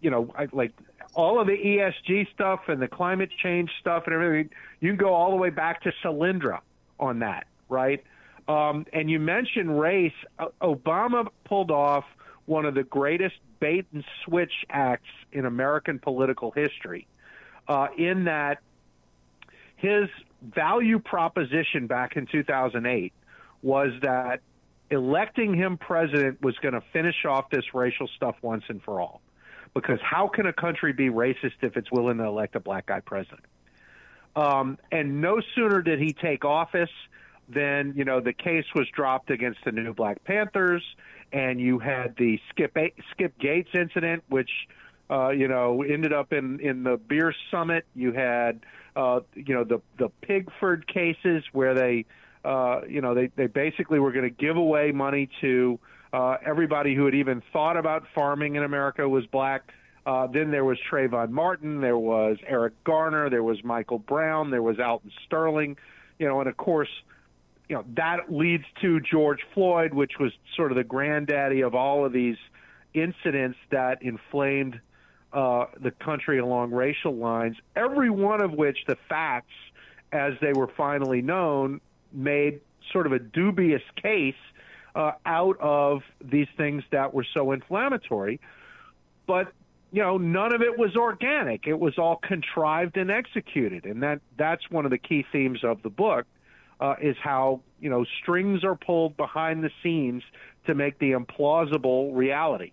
you know, I, like all of the ESG stuff and the climate change stuff and everything, you can go all the way back to Solyndra on that, right? Um, and you mentioned race. Obama pulled off one of the greatest bait and switch acts in American political history, uh, in that his value proposition back in 2008 was that electing him president was going to finish off this racial stuff once and for all. Because how can a country be racist if it's willing to elect a black guy president? Um, and no sooner did he take office then you know the case was dropped against the new Black Panthers, and you had the Skip Skip Gates incident, which uh, you know, ended up in in the beer summit. You had, uh, you know, the the Pigford cases where they, uh, you know, they they basically were going to give away money to uh, everybody who had even thought about farming in America was black. Uh, then there was Trayvon Martin, there was Eric Garner, there was Michael Brown, there was Alton Sterling, you know, and of course, you know that leads to George Floyd, which was sort of the granddaddy of all of these incidents that inflamed uh, the country along racial lines. Every one of which the facts, as they were finally known, made sort of a dubious case uh, out of these things that were so inflammatory. But you know, none of it was organic. It was all contrived and executed, and that that's one of the key themes of the book. Uh, is how you know strings are pulled behind the scenes to make the implausible reality.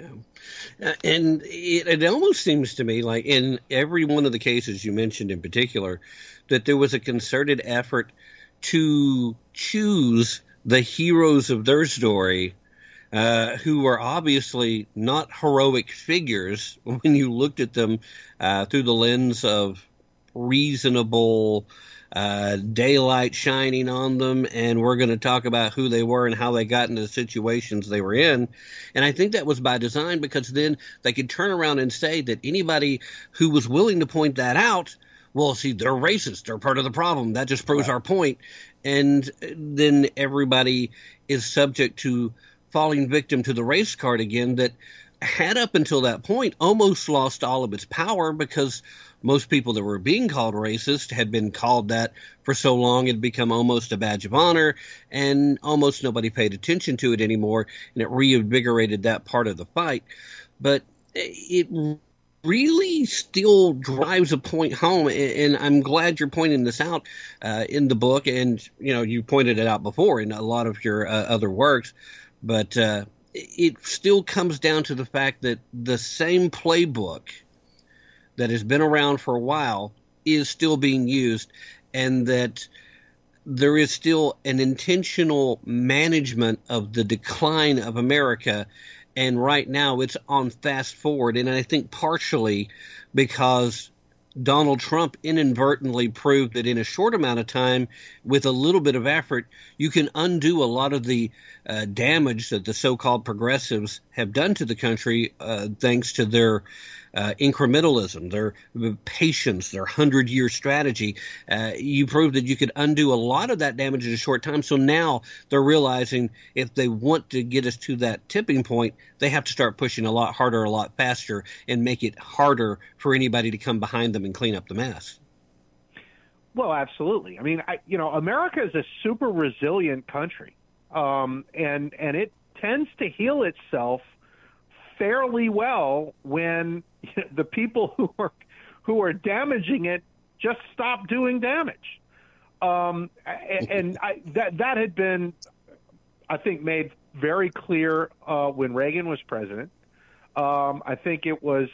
Uh, and it, it almost seems to me like in every one of the cases you mentioned in particular, that there was a concerted effort to choose the heroes of their story uh, who were obviously not heroic figures when you looked at them uh, through the lens of reasonable uh, daylight shining on them, and we're going to talk about who they were and how they got into the situations they were in. And I think that was by design because then they could turn around and say that anybody who was willing to point that out, well, see, they're racist, they're part of the problem. That just proves our point. And then everybody is subject to falling victim to the race card again that had up until that point almost lost all of its power because most people that were being called racist had been called that for so long it had become almost a badge of honor and almost nobody paid attention to it anymore and it reinvigorated that part of the fight. But it really still drives a point home and i'm glad you're pointing this out uh, in the book and you know you pointed it out before in a lot of your uh, other works but uh, it still comes down to the fact that the same playbook that has been around for a while is still being used, and that there is still an intentional management of the decline of America. And right now it's on fast forward. And I think partially because Donald Trump inadvertently proved that in a short amount of time, with a little bit of effort, you can undo a lot of the uh, damage that the so called progressives have done to the country uh, thanks to their uh, incrementalism, their patience, their hundred year strategy. Uh, you proved that you could undo a lot of that damage in a short time. So now they're realizing if they want to get us to that tipping point, they have to start pushing a lot harder, a lot faster, and make it harder for anybody to come behind them and clean up the mess. Well, absolutely. I mean, I, you know, America is a super resilient country, um, and and it tends to heal itself fairly well when the people who are who are damaging it just stop doing damage. Um, and and I, that that had been, I think, made very clear uh, when Reagan was president. Um, I think it was.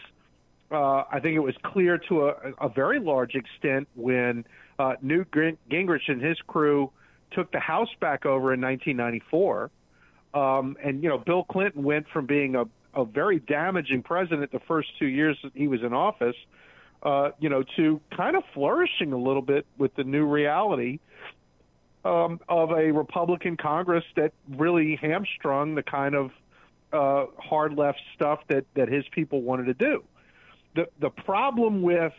Uh, I think it was clear to a, a very large extent when uh, Newt Gingrich and his crew took the House back over in 1994. Um, and you know, Bill Clinton went from being a, a very damaging president the first two years that he was in office, uh, you know, to kind of flourishing a little bit with the new reality um, of a Republican Congress that really hamstrung the kind of uh, hard left stuff that, that his people wanted to do. The the problem with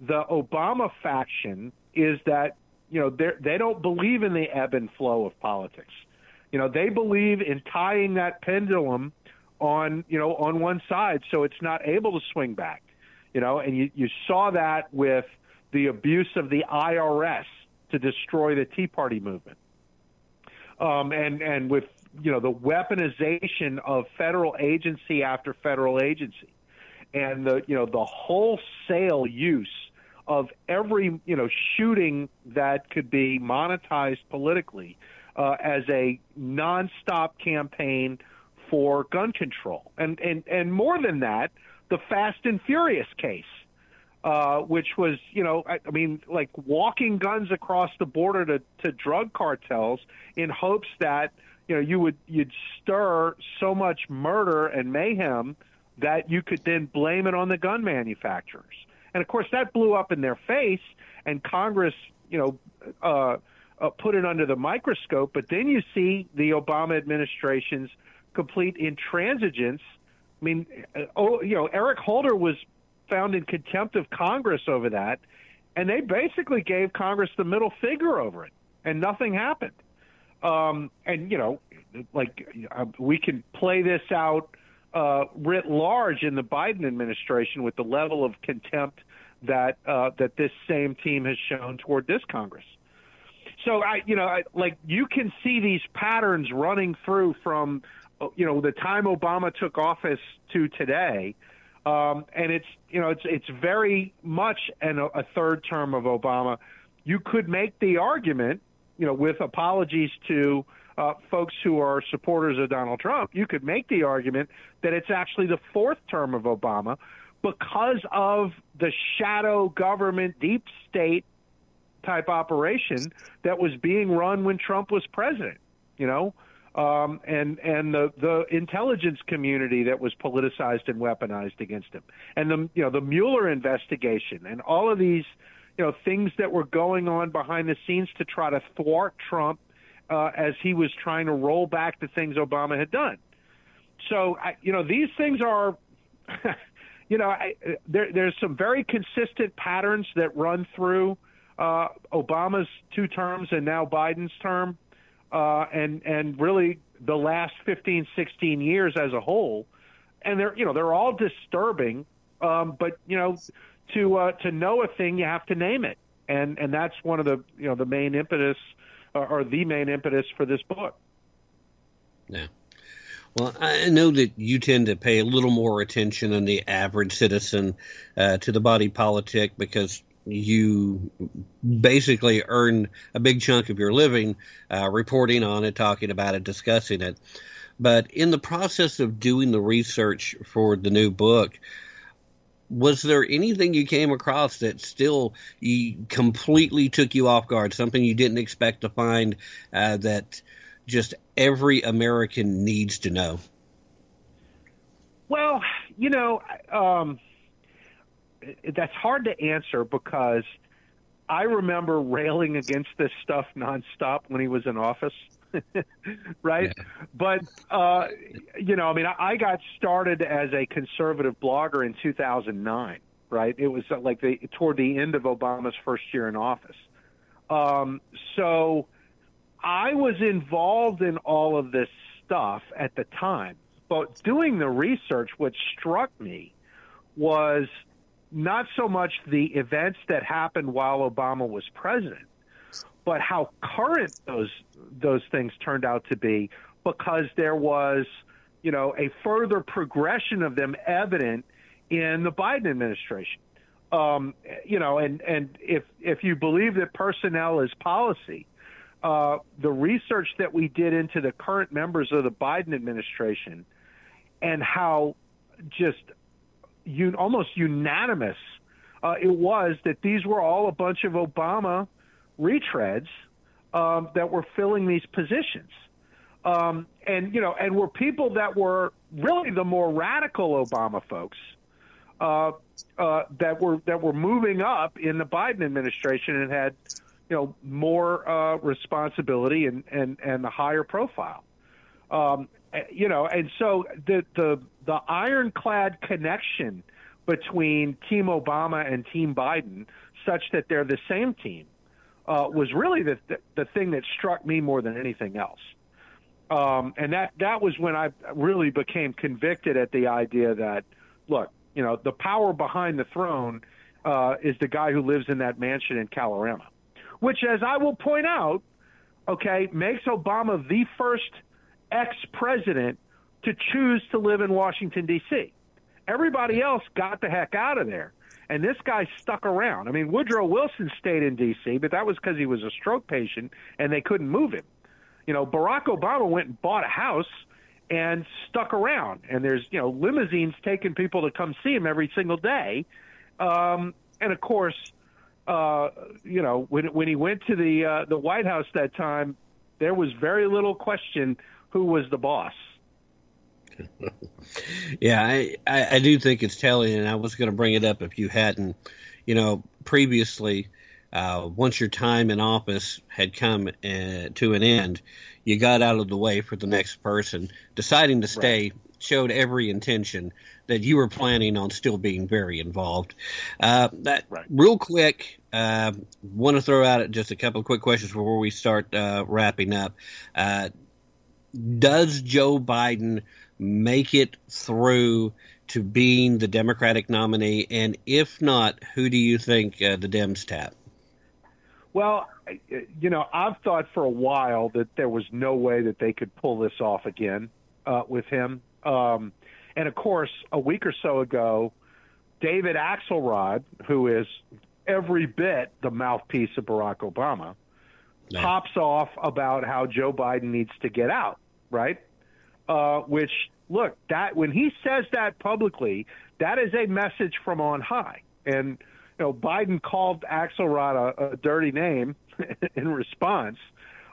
the Obama faction is that you know they they don't believe in the ebb and flow of politics. You know they believe in tying that pendulum on you know on one side so it's not able to swing back you know and you you saw that with the abuse of the IRS to destroy the Tea Party movement. Um and and with you know the weaponization of federal agency after federal agency and the you know the wholesale use of every you know shooting that could be monetized politically uh, as a nonstop campaign for gun control, and and and more than that, the Fast and Furious case, uh, which was you know I, I mean like walking guns across the border to to drug cartels in hopes that you know you would you'd stir so much murder and mayhem that you could then blame it on the gun manufacturers. And of course, that blew up in their face, and Congress, you know, uh, uh, put it under the microscope. But then you see the Obama administration's complete intransigence. I mean, uh, oh, you know, Eric Holder was found in contempt of Congress over that, and they basically gave Congress the middle finger over it, and nothing happened. Um, and you know, like uh, we can play this out uh, writ large in the Biden administration with the level of contempt that uh, that this same team has shown toward this Congress. So I, you know, I, like you can see these patterns running through from, you know, the time Obama took office to today, um, and it's you know it's it's very much an, a third term of Obama. You could make the argument, you know, with apologies to uh, folks who are supporters of Donald Trump, you could make the argument that it's actually the fourth term of Obama because of the shadow government, deep state type operation that was being run when Trump was president. You know, um, and and the the intelligence community that was politicized and weaponized against him, and the you know the Mueller investigation, and all of these you know things that were going on behind the scenes to try to thwart Trump uh, as he was trying to roll back the things Obama had done. So I, you know these things are. you know, I, there, there's some very consistent patterns that run through uh, Obama's two terms and now Biden's term, uh, and and really the last 15, 16 years as a whole, and they're you know they're all disturbing. Um, but you know, to uh, to know a thing, you have to name it, and and that's one of the you know the main impetus uh, or the main impetus for this book. Yeah. Well, I know that you tend to pay a little more attention than the average citizen uh, to the body politic because you basically earn a big chunk of your living uh, reporting on it, talking about it, discussing it. But in the process of doing the research for the new book, was there anything you came across that still completely took you off guard? Something you didn't expect to find uh, that just every American needs to know? Well, you know, um, that's hard to answer because I remember railing against this stuff nonstop when he was in office. right? Yeah. But, uh, you know, I mean, I, got started as a conservative blogger in 2009, right? It was uh, like the, toward the end of Obama's first year in office. Um, so I was involved in all of this stuff at the time. But doing the research, what struck me was not so much the events that happened while Obama was president, but how current those those things turned out to be because there was, you know, a further progression of them evident in the Biden administration. Um, you know, and and if if you believe that personnel is policy, uh, the research that we did into the current members of the Biden administration and how just un, almost unanimous uh, it was that these were all a bunch of Obama retreads um, that were filling these positions. Um, and you know, and were people that were really the more radical Obama folks uh, uh, that were that were moving up in the Biden administration and had you know more uh, responsibility and and and the higher profile. Um, you know, and so the the the ironclad connection between Team Obama and Team Biden, such that they're the same team, uh, was really the, the the thing that struck me more than anything else. Um, and that that was when I really became convicted at the idea that, look, you know, the power behind the throne uh, is the guy who lives in that mansion in Kalorama, which, as I will point out, okay, makes Obama the first ex-president to choose to live in Washington D.C. Everybody else got the heck out of there. And this guy stuck around. I mean, Woodrow Wilson stayed in D.C., but that was because he was a stroke patient and they couldn't move him. You know, Barack Obama went and bought a house and stuck around. And there's, you know, limousines taking people to come see him every single day. Um, and of course, uh, you know, when when he went to the uh, the White House that time, there was very little question who was the boss. Yeah, I, I, I do think it's telling, and I was going to bring it up if you hadn't. You know, previously, uh, once your time in office had come uh, to an end, you got out of the way for the next person. Deciding to stay showed every intention that you were planning on still being very involved. Uh, that real quick, uh, want to throw out just a couple of quick questions before we start uh, wrapping up. Uh, does Joe Biden make it through to being the Democratic nominee? And if not, who do you think uh, the Dems tap? Well, you know, I've thought for a while that there was no way that they could pull this off again uh, with him. Um, and of course, a week or so ago, David Axelrod, who is every bit the mouthpiece of Barack Obama, pops off about how Joe Biden needs to get out, right? Uh, which, look, that when he says that publicly, that is a message from on high. And you know, Biden called Axelrod a, a dirty name in response.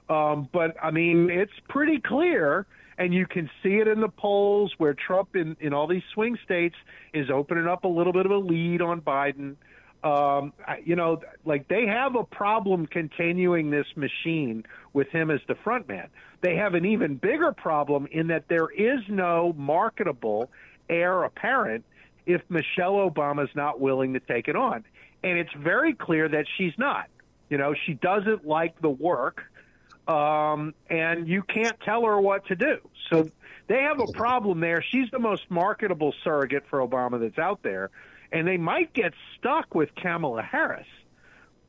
Um, but I mean, it's pretty clear, and you can see it in the polls where Trump in, in all these swing states is opening up a little bit of a lead on Biden. Um, you know, like they have a problem continuing this machine with him as the front man. They have an even bigger problem in that there is no marketable heir apparent if Michelle Obama's not willing to take it on. And it's very clear that she's not. You know, she doesn't like the work, um, and you can't tell her what to do. So they have a problem there. She's the most marketable surrogate for Obama that's out there, and they might get stuck with Kamala Harris,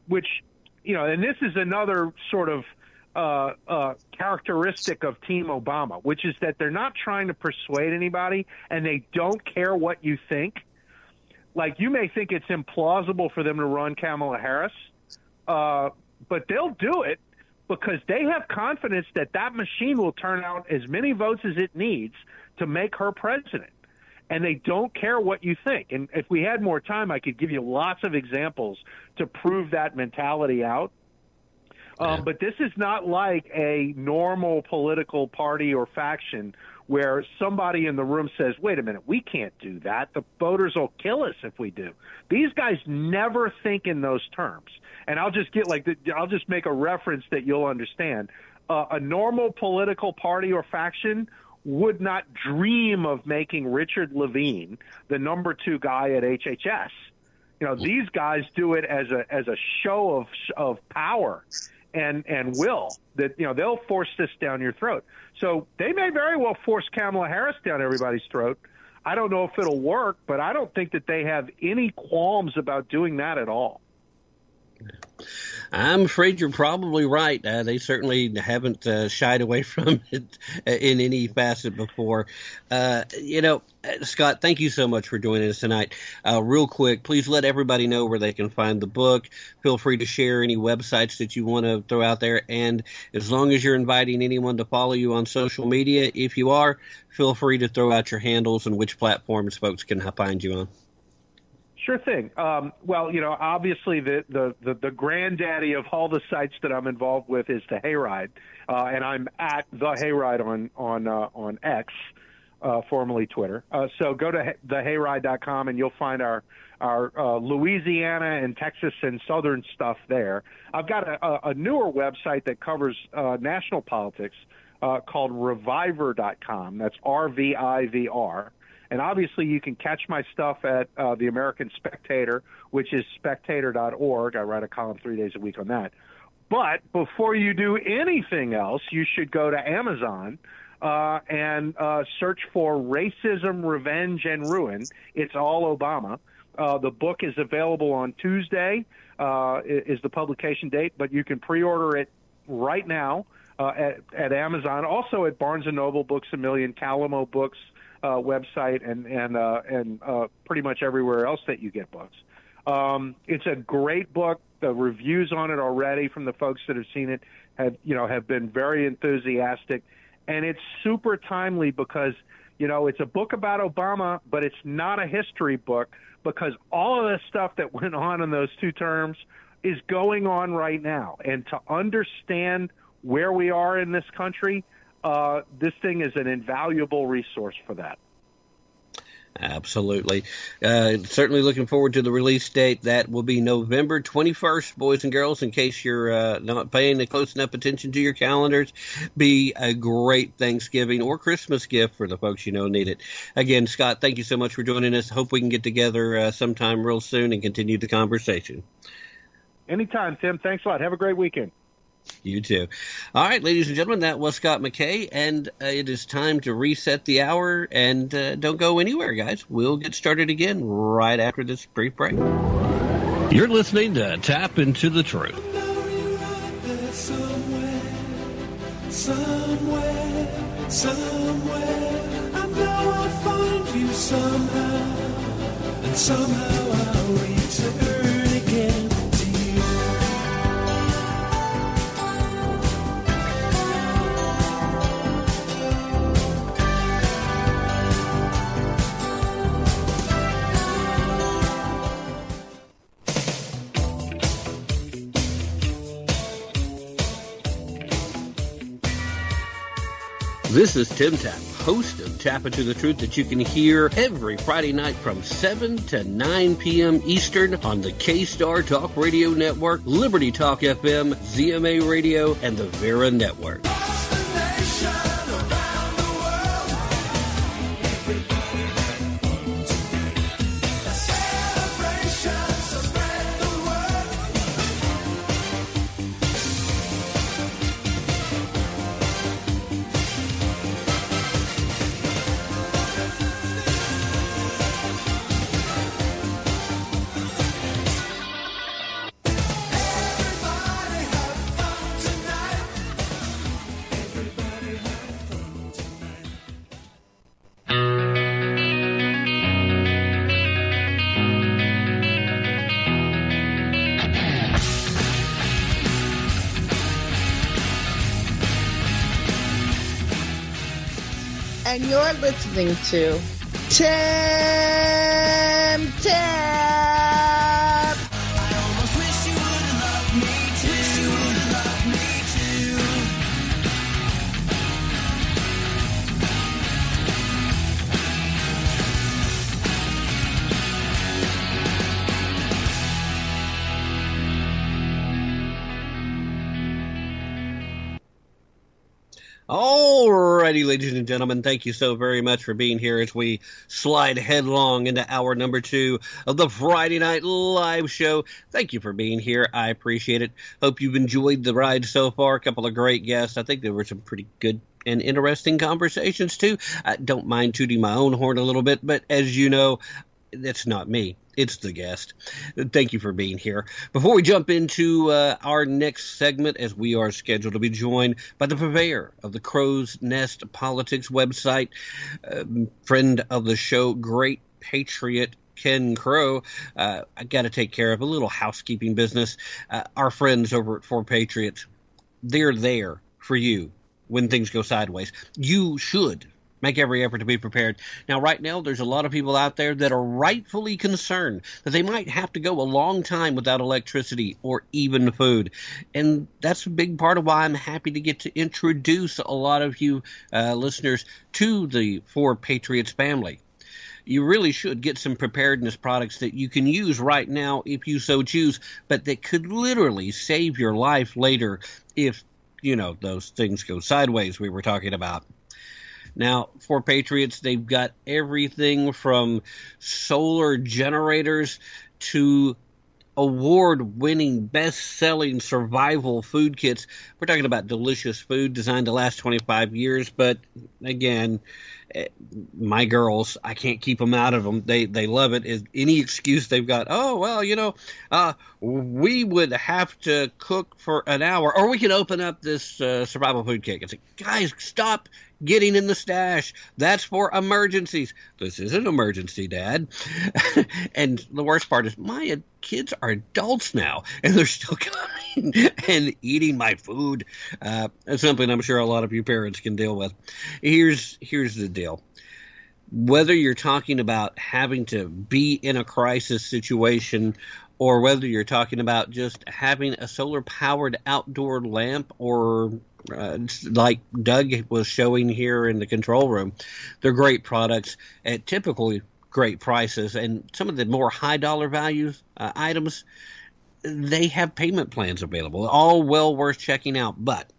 which, you know, and this is another sort of uh, uh, characteristic of Team Obama, which is that they're not trying to persuade anybody, and they don't care what you think. Like you may think it's implausible for them to run Kamala Harris, uh, but they'll do it because they have confidence that that machine will turn out as many votes as it needs to make her president. And they don't care what you think. And if we had more time, I could give you lots of examples to prove that mentality out. Um, but this is not like a normal political party or faction where somebody in the room says, wait a minute, we can't do that. The voters will kill us if we do. These guys never think in those terms. And I'll just get like, the, I'll just make a reference that you'll understand. Uh, a normal political party or faction would not dream of making Richard Levine the number two guy at HHS. You know, these guys do it as a as a show of of power and and will that you know they'll force this down your throat. So they may very well force Kamala Harris down everybody's throat. I don't know if it'll work, but I don't think that they have any qualms about doing that at all. I'm afraid you're probably right. Uh, they certainly haven't uh, shied away from it in any facet before. Uh, you know, uh, Scott, thank you so much for joining us tonight. Uh, real quick, please let everybody know where they can find the book. Feel free to share any websites that you want to throw out there. And as long as you're inviting anyone to follow you on social media, if you are, feel free to throw out your handles and which platforms folks can find you on. Sure thing. Um, well, you know, obviously the, the, the, the granddaddy of all the sites that I'm involved with is the Hayride, uh, and I'm at the Hayride on on uh, on X, uh, formerly Twitter. Uh, so go to thehayride.com and you'll find our our uh, Louisiana and Texas and Southern stuff there. I've got a, a, newer website that covers uh, national politics uh, called RVIVR.com. That's R V I V R. And obviously, you can catch my stuff at uh, the American Spectator, which is spectator.org. I write a column three days a week on that. But before you do anything else, you should go to Amazon uh, and uh, search for Racism, Revenge, and Ruin. It's all Obama. Uh, the book is available on Tuesday, uh, is the publication date, but you can pre order it right now uh, at, at Amazon, also at Barnes and Noble, Books a Million, Calamo Books uh, website, and and uh, and uh, pretty much everywhere else that you get books. Um, it's a great book. The reviews on it already from the folks that have seen it have you know have been very enthusiastic, and it's super timely because you know it's a book about Obama, but it's not a history book because all of the stuff that went on in those two terms is going on right now, and to understand where we are in this country, uh, this thing is an invaluable resource for that. Absolutely. Uh, certainly looking forward to the release date. That will be November 21st, boys and girls, in case you're uh, not paying close enough attention to your calendars. Be a great Thanksgiving or Christmas gift for the folks you know need it. Again, Scott, thank you so much for joining us. Hope we can get together uh, sometime real soon and continue the conversation. Anytime, Tim. Thanks a lot. Have a great weekend. You too. All right, ladies and gentlemen, that was Scott McKay, and uh, it is time to reset the hour. And uh, don't go anywhere, guys. We'll get started again right after this brief break. You're listening to Tap into the Truth. Somewhere, somewhere, somewhere. I know I'll find you somehow, and somehow I'll return again This is Tim Tapp, host of Tapp Into the Truth that you can hear every Friday night from 7 to 9 p.m. Eastern on the K-Star Talk Radio Network, Liberty Talk FM, ZMA Radio, and the Vera Network. Listening to Tim and gentlemen, thank you so very much for being here as we slide headlong into hour number two of the Friday Night Live Show. Thank you for being here. I appreciate it. Hope you've enjoyed the ride so far. A couple of great guests. I think there were some pretty good and interesting conversations too. I don't mind tooting my own horn a little bit, but as you know, that's not me. It's the guest. Thank you for being here. Before we jump into uh, our next segment, as we are scheduled to be joined by the purveyor of the Crow's Nest Politics website, um, friend of the show, great patriot Ken Crow, uh, I got to take care of a little housekeeping business. Uh, our friends over at 4 Patriots, they're there for you when things go sideways. You should make every effort to be prepared. Now, right now, there's a lot of people out there that are rightfully concerned that they might have to go a long time without electricity or even food. And that's a big part of why I'm happy to get to introduce a lot of you uh, listeners to the 4 Patriots family you really should get some preparedness products that you can use right now if you so choose, but that could literally save your life later if, you know, those things go sideways we were talking about. Now, 4 Patriots, they've got everything from solar generators to award winning, best selling survival food kits. We're talking about delicious food designed to last 25 years, but again, my girls, I can't keep them out of them. They they love it. Is any excuse they've got? Oh well, you know, uh, we would have to cook for an hour, or we can open up this uh, survival food kit. It's like, guys, stop getting in the stash. That's for emergencies. This is an emergency, Dad. and the worst part is my kids are adults now, and they're still coming and eating my food. Uh, something I'm sure a lot of you parents can deal with. Here's here's the deal. Whether you're talking about having to be in a crisis situation or whether you're talking about just having a solar powered outdoor lamp or uh, like Doug was showing here in the control room. They're great products at typically great prices, and some of the more high dollar values uh, items, they have payment plans available. All well worth checking out, but.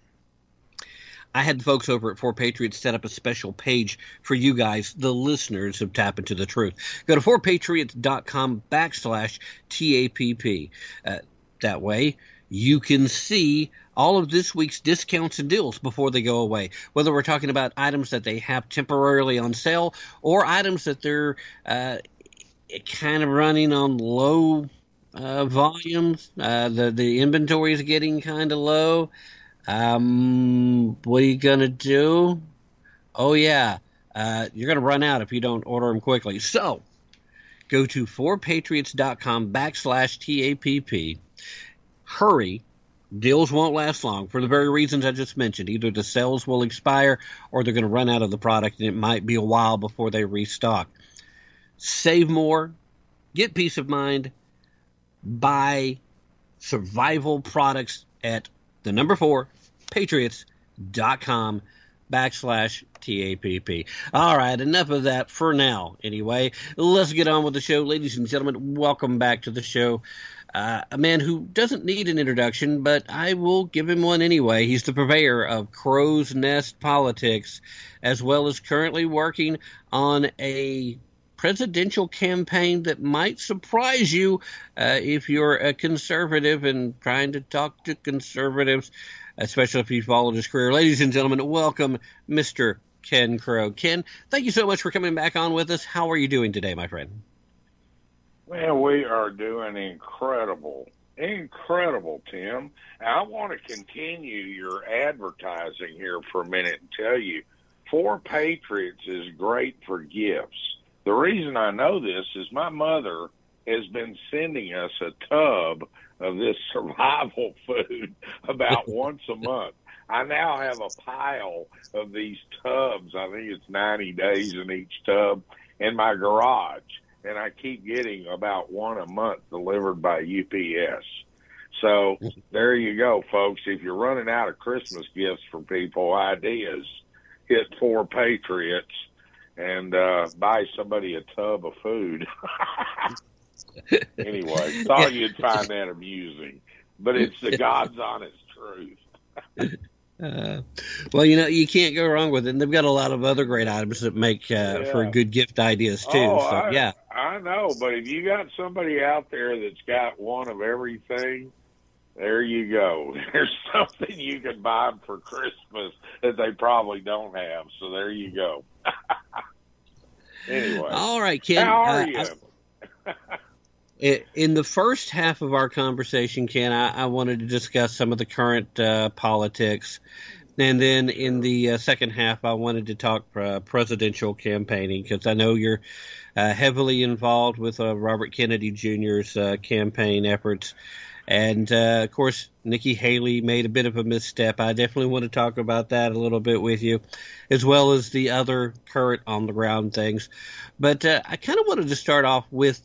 I had the folks over at 4 Patriots set up a special page for you guys, the listeners of Tap Into the Truth. Go to 4patriots.com backslash TAPP. Uh, that way, you can see all of this week's discounts and deals before they go away. Whether we're talking about items that they have temporarily on sale or items that they're uh, kind of running on low uh, volumes, uh, the the inventory is getting kind of low. Um, what are you gonna do? Oh yeah, uh, you're gonna run out if you don't order them quickly. So go to 4patriots.com backslash TAPP. Hurry. Deals won't last long for the very reasons I just mentioned. Either the sales will expire or they're going to run out of the product and it might be a while before they restock. Save more, get peace of mind, buy survival products at the number four, patriots.com backslash TAPP. All right, enough of that for now, anyway. Let's get on with the show. Ladies and gentlemen, welcome back to the show. Uh, a man who doesn't need an introduction, but I will give him one anyway. He's the purveyor of Crow's Nest politics, as well as currently working on a presidential campaign that might surprise you uh, if you're a conservative and trying to talk to conservatives, especially if you followed his career. Ladies and gentlemen, welcome, Mr. Ken Crow. Ken, thank you so much for coming back on with us. How are you doing today, my friend? Man, we are doing incredible. Incredible, Tim. I want to continue your advertising here for a minute and tell you 4 Patriots is great for gifts. The reason I know this is my mother has been sending us a tub of this survival food about once a month. I now have a pile of these tubs. I think it's 90 days in each tub in my garage and I keep getting about one a month delivered by UPS. So there you go, folks. If you're running out of Christmas gifts for people, ideas, hit 4 Patriots and uh, buy somebody a tub of food. anyway, thought you'd find that amusing, but it's the God's honest truth. Uh, well, you know, you can't go wrong with it. And they've got a lot of other great items that make uh, Yeah. for good gift ideas too. Oh, so I, yeah, I know, but if you got somebody out there that's got one of everything, there you go. There's something you can buy 'em for Christmas that they probably don't have. So there you go. anyway, all right, Ken. how are uh, you? I- in the first half of our conversation, Ken, I, I wanted to discuss some of the current uh, politics. And then in the uh, second half, I wanted to talk uh, presidential campaigning because I know you're uh, heavily involved with uh, Robert Kennedy Jr.'s uh, campaign efforts. And uh, of course, Nikki Haley made a bit of a misstep. I definitely want to talk about that a little bit with you, as well as the other current on the ground things. But uh, I kind of wanted to start off with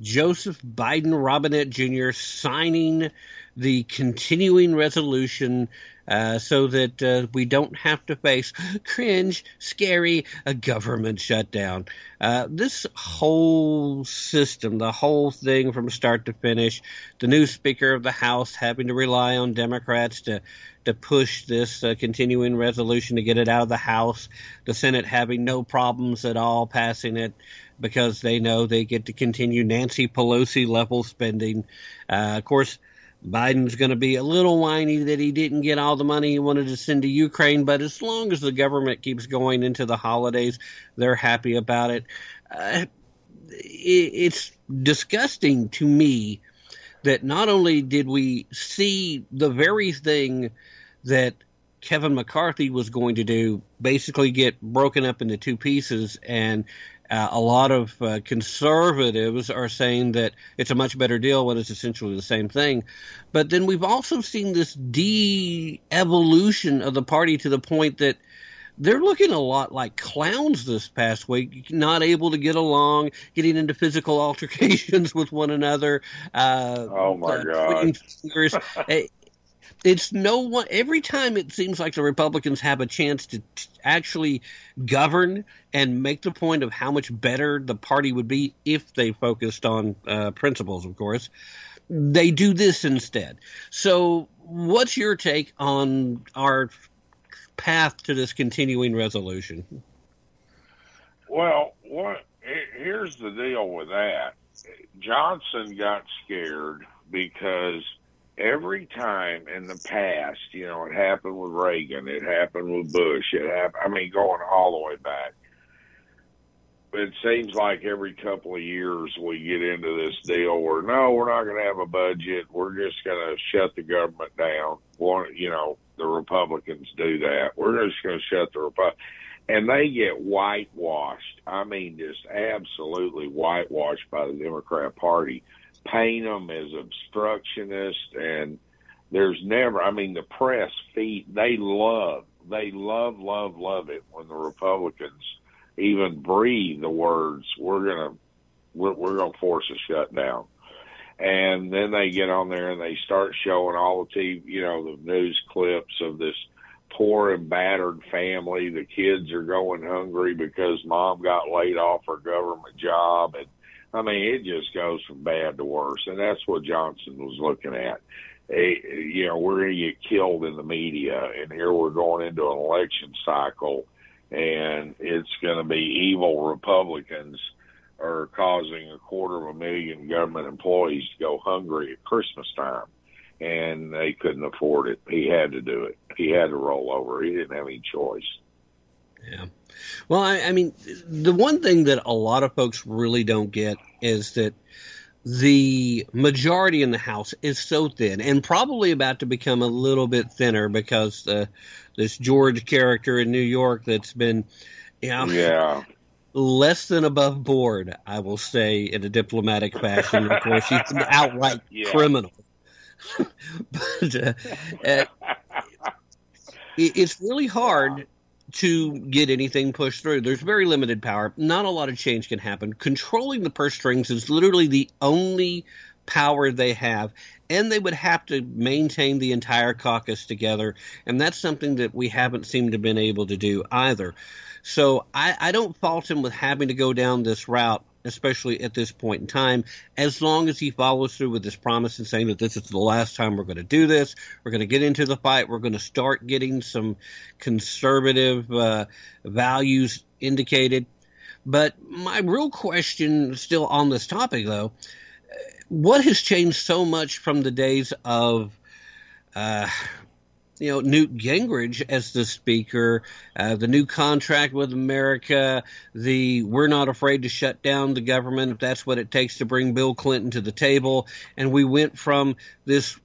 Joseph Biden Robinette Jr. signing the continuing resolution uh, so that uh, we don't have to face cringe, scary, a government shutdown. Uh, this whole system, the whole thing from start to finish, the new Speaker of the House having to rely on Democrats to to push this uh, continuing resolution to get it out of the House, the Senate having no problems at all passing it because they know they get to continue Nancy Pelosi level spending. Uh, of course, Biden's going to be a little whiny that he didn't get all the money he wanted to send to Ukraine, but as long as the government keeps going into the holidays, they're happy about it. Uh, it it's disgusting to me that not only did we see the very thing that Kevin McCarthy was going to do basically get broken up into two pieces and uh, a lot of uh, conservatives are saying that it's a much better deal when it's essentially the same thing. But then we've also seen this de evolution of the party to the point that they're looking a lot like clowns this past week, not able to get along, getting into physical altercations with one another. Uh, Oh, my uh, God. fingers. it's no one. Every time it seems like the Republicans have a chance to t- actually govern and make the point of how much better the party would be if they focused on uh, principles, of course, they do this instead. So, what's your take on our path to this continuing resolution? Well, what here's the deal with that. Johnson got scared because every time in the past, you know, it happened with Reagan, it happened with Bush, it happened. I mean, going all the way back. It seems like every couple of years we get into this deal where no, we're not going to have a budget. We're just going to shut the government down. One, you know, the Republicans do that. We're just going to shut the Republic, and they get whitewashed. I mean, just absolutely whitewashed by the Democrat Party. Paint them as obstructionists, and there's never. I mean, the press feed. They love. They love, love, love it when the Republicans even breathe the words, "We're gonna, we're, we're gonna force a shutdown." And then they get on there and they start showing all the TV, you know, the news clips of this poor and battered family. The kids are going hungry because mom got laid off her government job, and I mean, it just goes from bad to worse. And that's what Johnson was looking at. Eh, you know, we're going to get killed in the media, and here we're going into an election cycle and it's going to be evil Republicans are causing a quarter of a million government employees to go hungry at Christmas time. And they couldn't afford it. He had to do it. He had to roll over. He didn't have any choice. Yeah. Well, I, I mean, the one thing that a lot of folks really don't get is that the majority in the House is so thin and probably about to become a little bit thinner because uh, this George character in New York that's been, you know, Yeah. less than above board, I will say in a diplomatic fashion. Of course, he's an outright Yeah. criminal. but uh, uh, it, it's really hard to get anything pushed through. There's very limited power. Not a lot of change can happen. Controlling the purse strings is literally the only power they have. And they would have to maintain the entire caucus together. And that's something that we haven't seemed to have been able to do either. So I, I don't fault him with having to go down this route, especially at this point in time, as long as he follows through with his promise and saying that this is the last time we're going to do this. We're going to get into the fight. We're going to start getting some conservative uh, values indicated. But my real question, still on this topic, though, what has changed so much from the days of uh, you know Newt Gingrich as the speaker, uh, the new contract with America, the we're not afraid to shut down the government if that's what it takes to bring Bill Clinton to the table, and we went from this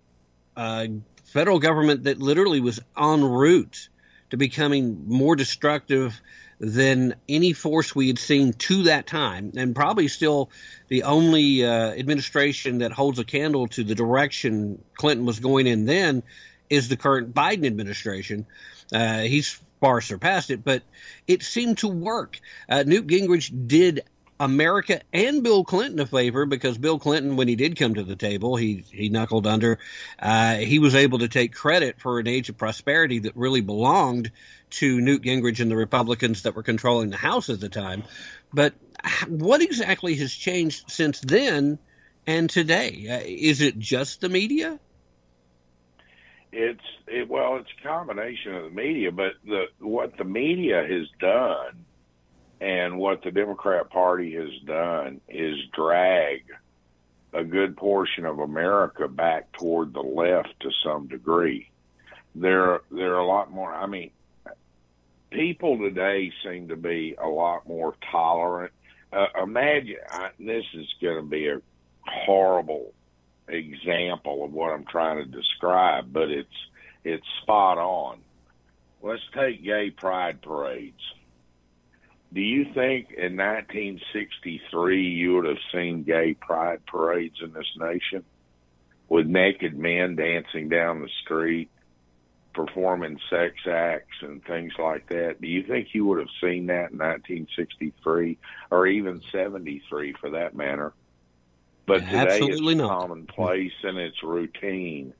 uh, federal government that literally was en route to becoming more destructive than any force we had seen to that time, and probably still the only uh, administration that holds a candle to the direction Clinton was going in then is the current Biden administration. Uh, he's far surpassed it, but it seemed to work. Uh, Newt Gingrich did America and Bill Clinton a favor because Bill Clinton, when he did come to the table, he he knuckled under. Uh, he was able to take credit for an age of prosperity that really belonged to Newt Gingrich and the Republicans that were controlling the House at the time. But what exactly has changed since then and today? Uh, is it just the media? It's it, well, it's a combination of the media, but the what the media has done and what the Democrat Party has done is drag a good portion of America back toward the left to some degree. There, there are a lot more. I mean, people today seem to be a lot more tolerant. Uh, imagine I, this is going to be a horrible example of what I'm trying to describe, but it's it's spot on. Let's take gay pride parades. Do you think in 1963 you would have seen gay pride parades in this nation with naked men dancing down the street, performing sex acts and things like that? Do you think you would have seen that in 1963 or even 73 for that matter? But today Absolutely it's not. commonplace and it's routine.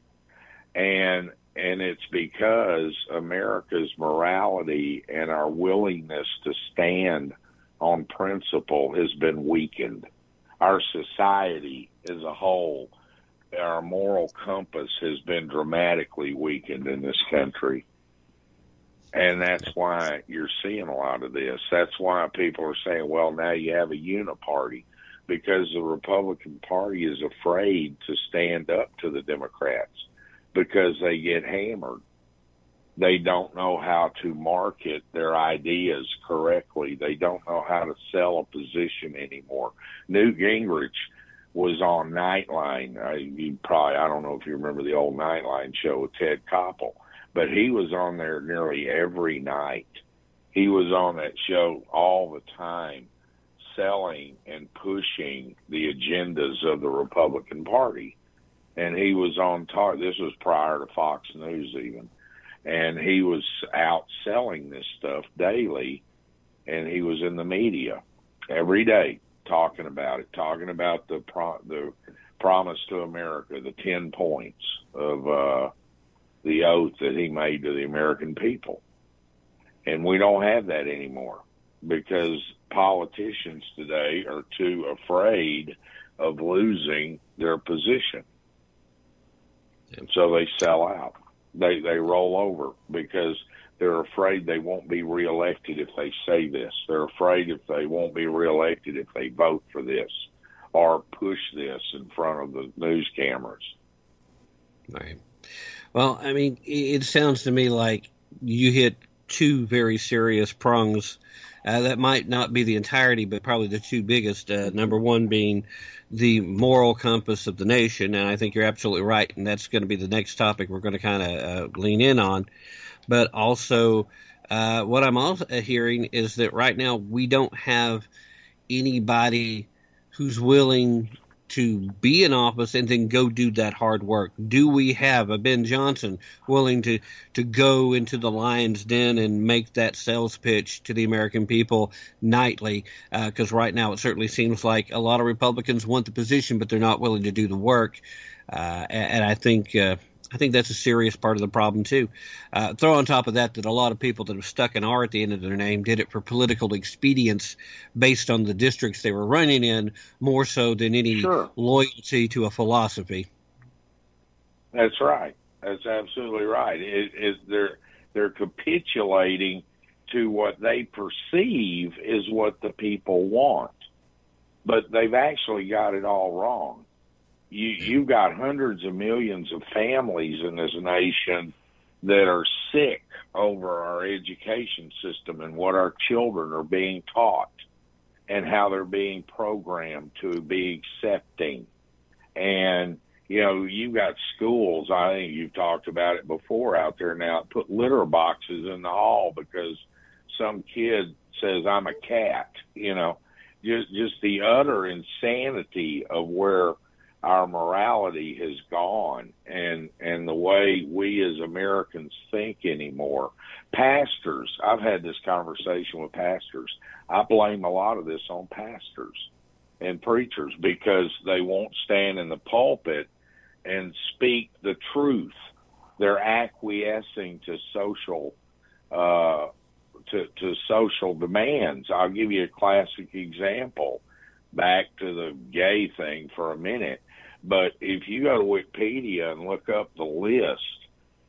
and and it's because America's morality and our willingness to stand on principle has been weakened. Our society as a whole, our moral compass has been dramatically weakened in this country. And that's why you're seeing a lot of this. That's why people are saying, well, now you have a uniparty because the Republican Party is afraid to stand up to the Democrats because they get hammered. They don't know how to market their ideas correctly. They don't know how to sell a position anymore. Newt Gingrich was on Nightline. I, you probably, I don't know if you remember the old Nightline show with Ted Koppel, but he was on there nearly every night. He was on that show all the time, selling and pushing the agendas of the Republican Party. And he was on talk. This was prior to Fox News, even. And he was out selling this stuff daily, and he was in the media every day talking about it, talking about the pro- the promise to America, the ten points of uh, the oath that he made to the American people, and we don't have that anymore because politicians today are too afraid of losing their position, and so they sell out. They they roll over because they're afraid they won't be reelected if they say this. They're afraid if they won't be reelected if they vote for this or push this in front of the news cameras. Right. Well, I mean, it sounds to me like you hit two very serious prongs. Uh, that might not be the entirety, but probably the two biggest. Uh, number one being the moral compass of the nation, and I think you're absolutely right, and that's going to be the next topic we're going to kind of uh, lean in on but also uh, what I'm also hearing is that right now we don't have anybody who's willing to be in office and then go do that hard work. Do we have a Ben Johnson willing to to go into the lion's den and make that sales pitch to the American people nightly? Because uh, right now it certainly seems like a lot of Republicans want the position, but they're not willing to do the work. Uh, and, and, I think uh, I think that's a serious part of the problem too. Uh, throw on top of that that a lot of people that have stuck an R at the end of their name did it for political expedience based on the districts they were running in, more so than any sure. loyalty to a philosophy. That's right. That's absolutely right. It, it, they're they're capitulating to what they perceive is what the people want, but they've actually got it all wrong you you've got hundreds of millions of families in this nation that are sick over our education system and what our children are being taught and how they're being programmed to be accepting. And you know you've got schools i think you've talked about it before out there now put litter boxes in the hall because some kid says i'm a cat you know. Just just the utter insanity of where our morality has gone and and the way we as Americans think anymore. Pastors, I've had this conversation with pastors. I blame a lot of this on pastors and preachers because they won't stand in the pulpit and speak the truth. They're acquiescing to social uh to, to social demands. I'll give you a classic example back to the gay thing for a minute but if you go to Wikipedia and look up the list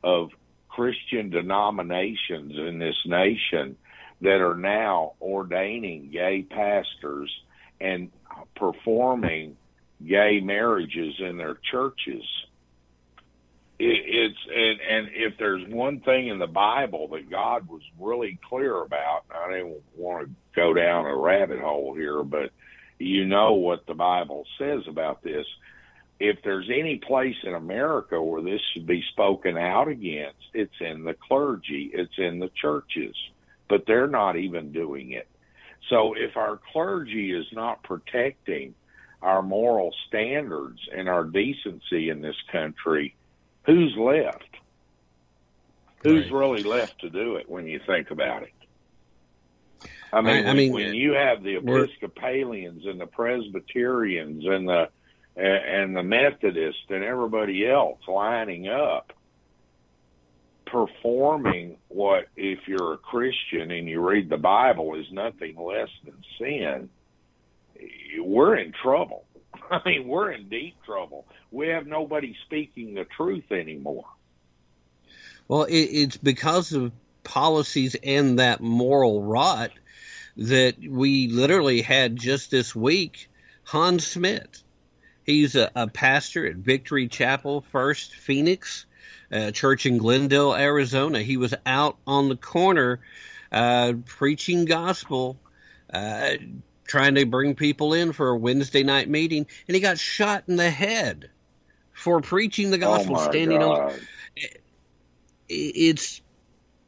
of Christian denominations in this nation that are now ordaining gay pastors and performing gay marriages in their churches. It, it's and and if there's one thing in the Bible that God was really clear about, I don't want to go down a rabbit hole here, but you know what the Bible says about this if there's any place in America where this should be spoken out against, it's in the clergy, it's in the churches, but they're not even doing it. So if our clergy is not protecting our moral standards and our decency in this country, who's left? Who's right. really left to do it when you think about it? I mean, I, I mean when you have the Episcopalians and the Presbyterians and the and the Methodist and everybody else lining up performing what, if you're a Christian and you read the Bible, is nothing less than sin, we're in trouble. I mean, we're in deep trouble. We have nobody speaking the truth anymore. Well, it's because of policies and that moral rot that we literally had just this week Hans Smith. He's a, a pastor at Victory Chapel First Phoenix, a church in Glendale, Arizona. He was out on the corner uh, preaching gospel, uh, trying to bring people in for a Wednesday night meeting, and he got shot in the head for preaching the gospel, oh standing God. on. It's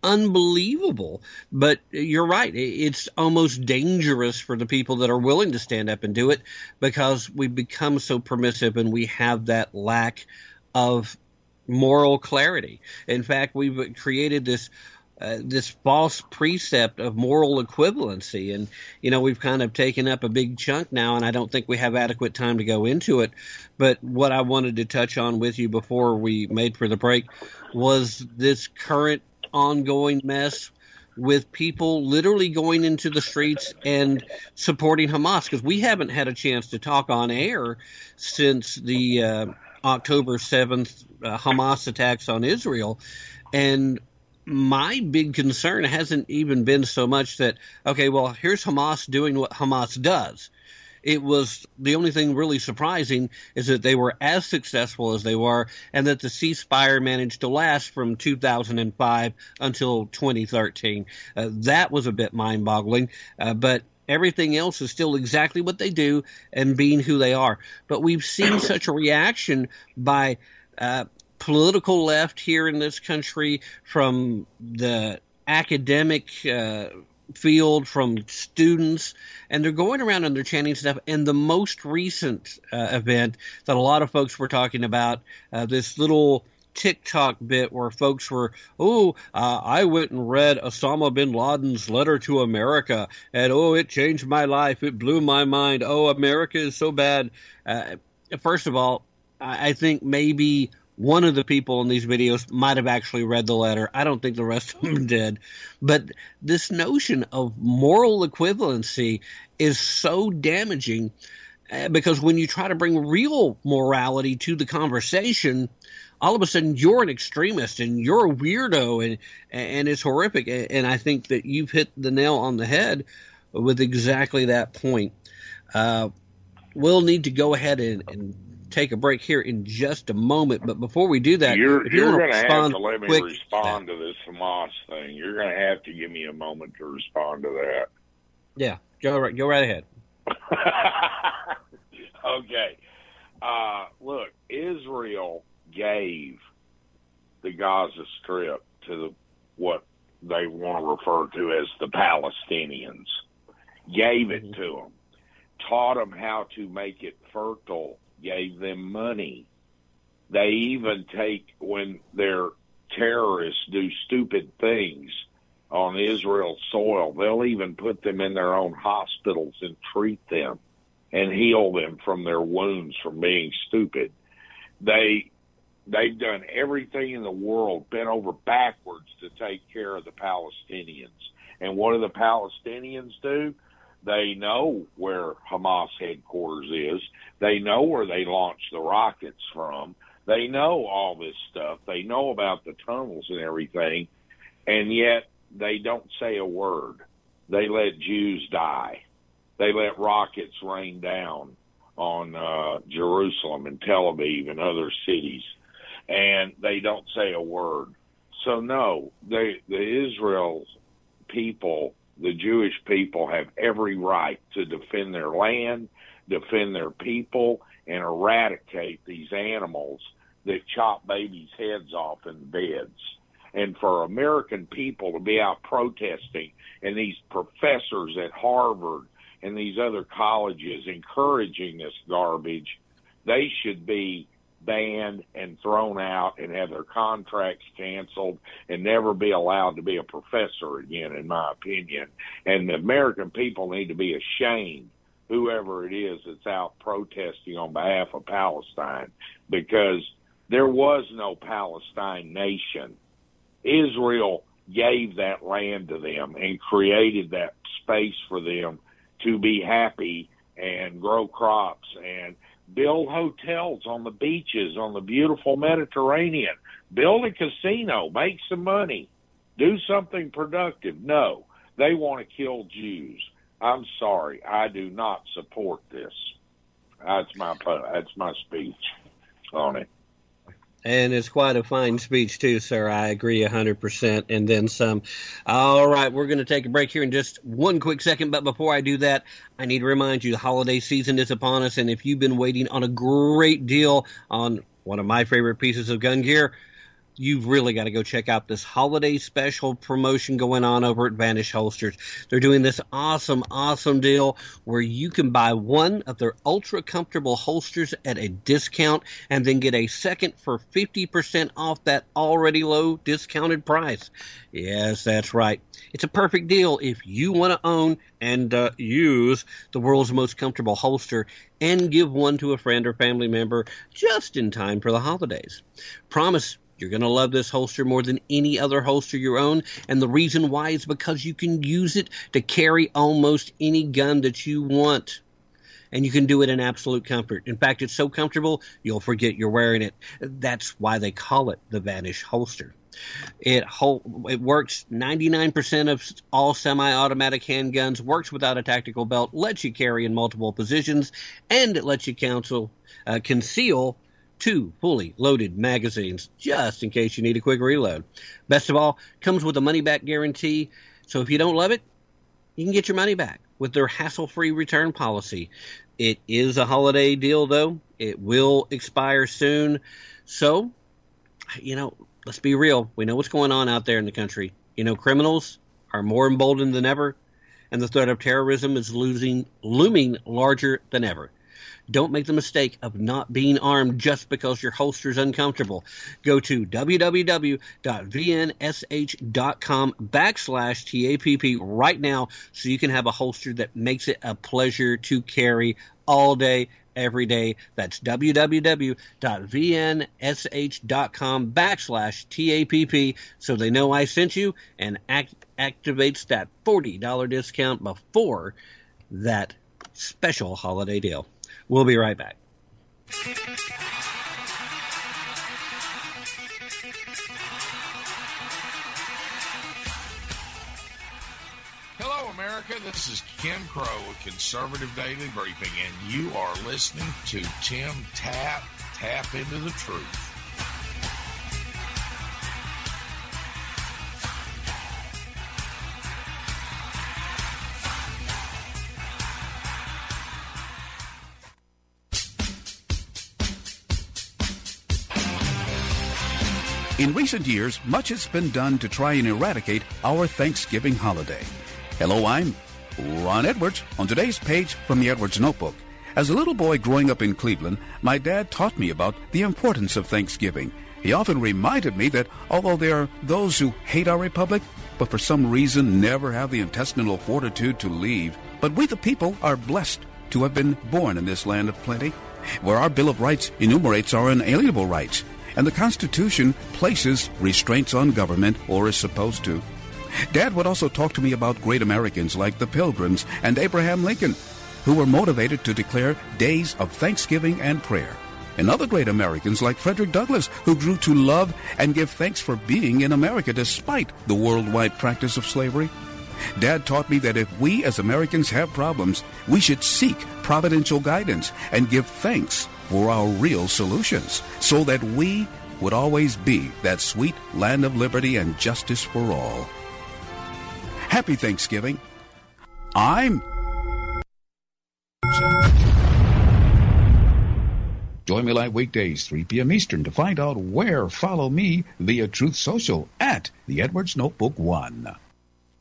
unbelievable. But you're right. It's almost dangerous for the people that are willing to stand up and do it because we become so permissive and we have that lack of moral clarity. In fact, we've created this. Uh, this false precept of moral equivalency. And, you know, we've kind of taken up a big chunk now, and I don't think we have adequate time to go into it. But what I wanted to touch on with you before we made for the break was this current ongoing mess with people literally going into the streets and supporting Hamas because we haven't had a chance to talk on air since the uh, October 7th uh, Hamas attacks on Israel. And my big concern hasn't even been so much that, okay, well, here's Hamas doing what Hamas does it was the only thing really surprising is that they were as successful as they were and that the ceasefire managed to last from 2005 until 2013. Uh, that was a bit mind boggling, uh, but everything else is still exactly what they do and being who they are. But we've seen such a reaction by uh, political left here in this country from the academic uh, field from students and they're going around and they're chanting stuff and the most recent uh, event that a lot of folks were talking about uh, this little TikTok bit where folks were, oh, uh, I went and read Osama bin Laden's letter to America, and oh, it changed my life. It blew my mind. Oh, America is so bad. Uh, first of all, I, I think maybe one of the people in these videos might have actually read the letter. I don't think the rest of them did. But this notion of moral equivalency is so damaging uh, because when you try to bring real morality to the conversation, all of a sudden you're an extremist and you're a weirdo and and it's horrific. And I think that you've hit the nail on the head with exactly that point. Uh, we'll need to go ahead and, and take a break here in just a moment. But before we do that, You're, you're going to have respond to let me quick, respond to this Hamas thing. You're going to have to give me a moment to respond to that. yeah, go right, go right ahead. okay. Uh, look, Israel gave the Gaza Strip to the, what they want to refer to as the Palestinians. Gave it to them. Taught them how to make it fertile. Gave them money. They even take when their terrorists do stupid things on Israel's soil, they'll even put them in their own hospitals and treat them and heal them from their wounds from being stupid. They they've done everything in the world, bent over backwards to take care of the Palestinians. And what do the Palestinians do? They know where Hamas headquarters is. They know where they launched the rockets from. They know all this stuff. They know about the tunnels and everything. And yet they don't say a word. They let Jews die. They let rockets rain down on uh, Jerusalem and Tel Aviv and other cities, and they don't say a word. So no, they, the Israel people, the Jewish people, have every right to defend their land, defend their people, and eradicate these animals that chop babies' heads off in beds. And for American people to be out protesting and these professors at Harvard and these other colleges encouraging this garbage, they should be banned and thrown out and have their contracts canceled and never be allowed to be a professor again, in my opinion. And the American people need to be ashamed, whoever it is that's out protesting on behalf of Palestine, because there was no Palestine nation Israel gave that land to them and created that space for them to be happy and grow crops and build hotels on the beaches on the beautiful Mediterranean, build a casino, make some money, do something productive. No, they want to kill Jews. I'm sorry, I do not support this. That's my that's my speech on it. And it's quite a fine speech, too, sir. I agree 100% and then some. All right, we're going to take a break here in just one quick second. But before I do that, I need to remind you the holiday season is upon us. And if you've been waiting on a great deal on one of my favorite pieces of gun gear, you've really got to go check out this holiday special promotion going on over at Vanish Holsters. They're doing this awesome, awesome deal where you can buy one of their ultra comfortable holsters at a discount and then get a second for 50% off that already low discounted price. Yes, that's right. It's a perfect deal if you want to own and uh, use the world's most comfortable holster and give one to a friend or family member just in time for the holidays. Promise you're going to love this holster more than any other holster you own. And the reason why is because you can use it to carry almost any gun that you want. And you can do it in absolute comfort. In fact, it's so comfortable, you'll forget you're wearing it. That's why they call it the Vanish holster. It it works 99% of all semi-automatic handguns, works without a tactical belt, lets you carry in multiple positions, and it lets you counsel, uh, conceal two fully loaded magazines just in case you need a quick reload. Best of all, comes with a money back guarantee. So if you don't love it, you can get your money back with their hassle-free return policy. It is a holiday deal though. It will expire soon. So, you know, let's be real. We know what's going on out there in the country. You know, criminals are more emboldened than ever, and the threat of terrorism is losing looming larger than ever. Don't make the mistake of not being armed just because your holster is uncomfortable. Go to www.vnsh.com backslash TAPP right now so you can have a holster that makes it a pleasure to carry all day, every day. That's www.vnsh.com backslash TAPP so they know I sent you and act- activates that $40 discount before that special holiday deal. We'll be right back. Hello, America. This is Ken Crow with Conservative Daily Briefing, and you are listening to Tim Tapp, Tap into the Truth. In recent years, much has been done to try and eradicate our Thanksgiving holiday. Hello, I'm Ron Edwards on today's page from the Edwards Notebook. As a little boy growing up in Cleveland, my dad taught me about the importance of Thanksgiving. He often reminded me that although there are those who hate our republic, but for some reason never have the intestinal fortitude to leave, but we the people are blessed to have been born in this land of plenty, where our Bill of Rights enumerates our inalienable rights and the Constitution places restraints on government, or is supposed to. Dad would also talk to me about great Americans like the Pilgrims and Abraham Lincoln, who were motivated to declare days of thanksgiving and prayer. And other great Americans like Frederick Douglass, who grew to love and give thanks for being in America despite the worldwide practice of slavery. Dad taught me that if we as Americans have problems, we should seek providential guidance and give thanks for our real solutions so that we would always be that sweet land of liberty and justice for all. Happy Thanksgiving. I'm. Join me live weekdays, 3 p.m. Eastern, to find out where. Follow me via Truth Social at the Edwards Notebook One.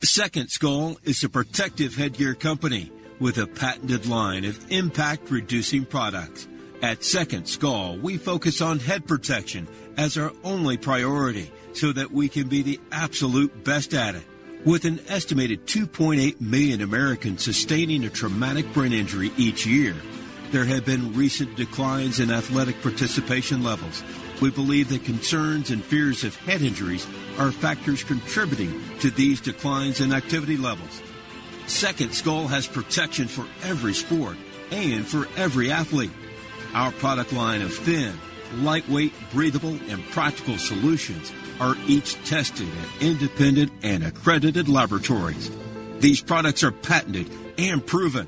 Second Skull is a protective headgear company with a patented line of impact reducing products. At Second Skull, we focus on head protection as our only priority so that we can be the absolute best at it. With an estimated 2.8 million Americans sustaining a traumatic brain injury each year, there have been recent declines in athletic participation levels, We believe that concerns and fears of head injuries are factors contributing to these declines in activity levels. Second Skull has protection for every sport and for every athlete. Our product line of thin, lightweight, breathable, and practical solutions are each tested at independent and accredited laboratories. These products are patented and proven.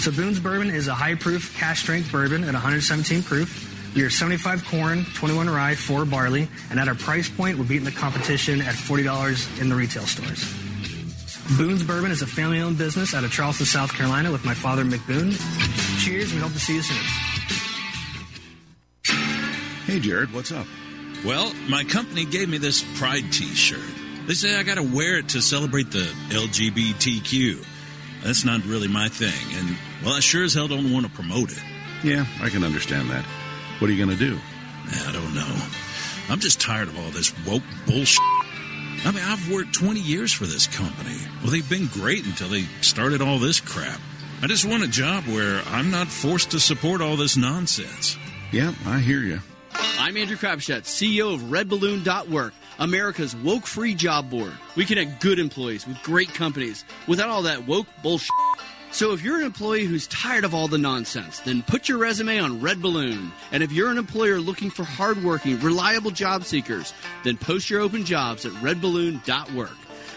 So Boone's Bourbon is a high proof, cask strength bourbon at 117 proof. We are 75 corn, 21 rye, 4 barley, and at our price point, we're beating the competition at $40 in the retail stores. Boone's Bourbon is a family owned business out of Charleston, South Carolina with my father, Mick Boone. Cheers, we hope to see you soon. Hey, Jared, what's up? Well, my company gave me this Pride t shirt. They say I gotta wear it to celebrate the LGBTQ. That's not really my thing, and, well, I sure as hell don't want to promote it. Yeah, I can understand that. What are you going to do? I don't know. I'm just tired of all this woke bullshit. I mean, I've worked 20 years for this company. Well, they've been great until they started all this crap. I just want a job where I'm not forced to support all this nonsense. Yeah, I hear you. I'm Andrew Crapuchettes, CEO of RedBalloon.work, America's woke free job board. We connect good employees with great companies without all that woke bullshit. So if you're an employee who's tired of all the nonsense, then put your resume on Red Balloon. And if you're an employer looking for hardworking, reliable job seekers, then post your open jobs at redballoon.work.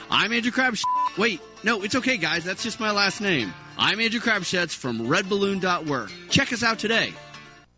I'm Andrew Crapuchettes. Wait, no, it's okay, guys. That's just my last name. I'm Andrew Crapuchettes from redballoon.work. Check us out today.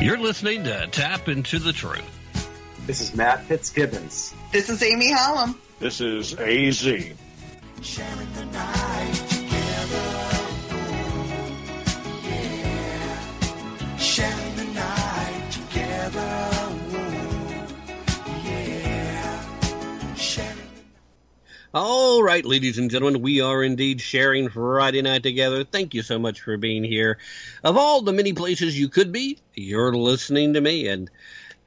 You're listening to Tapp Into the Truth. This is Matt Fitzgibbons. This is Amy Hallam. This is AZ. Sharing the night together. Yeah. Sharing the night together. All right, ladies and gentlemen, we are indeed sharing Friday night together. Thank you so much for being here. Of all the many places you could be, you're listening to me, and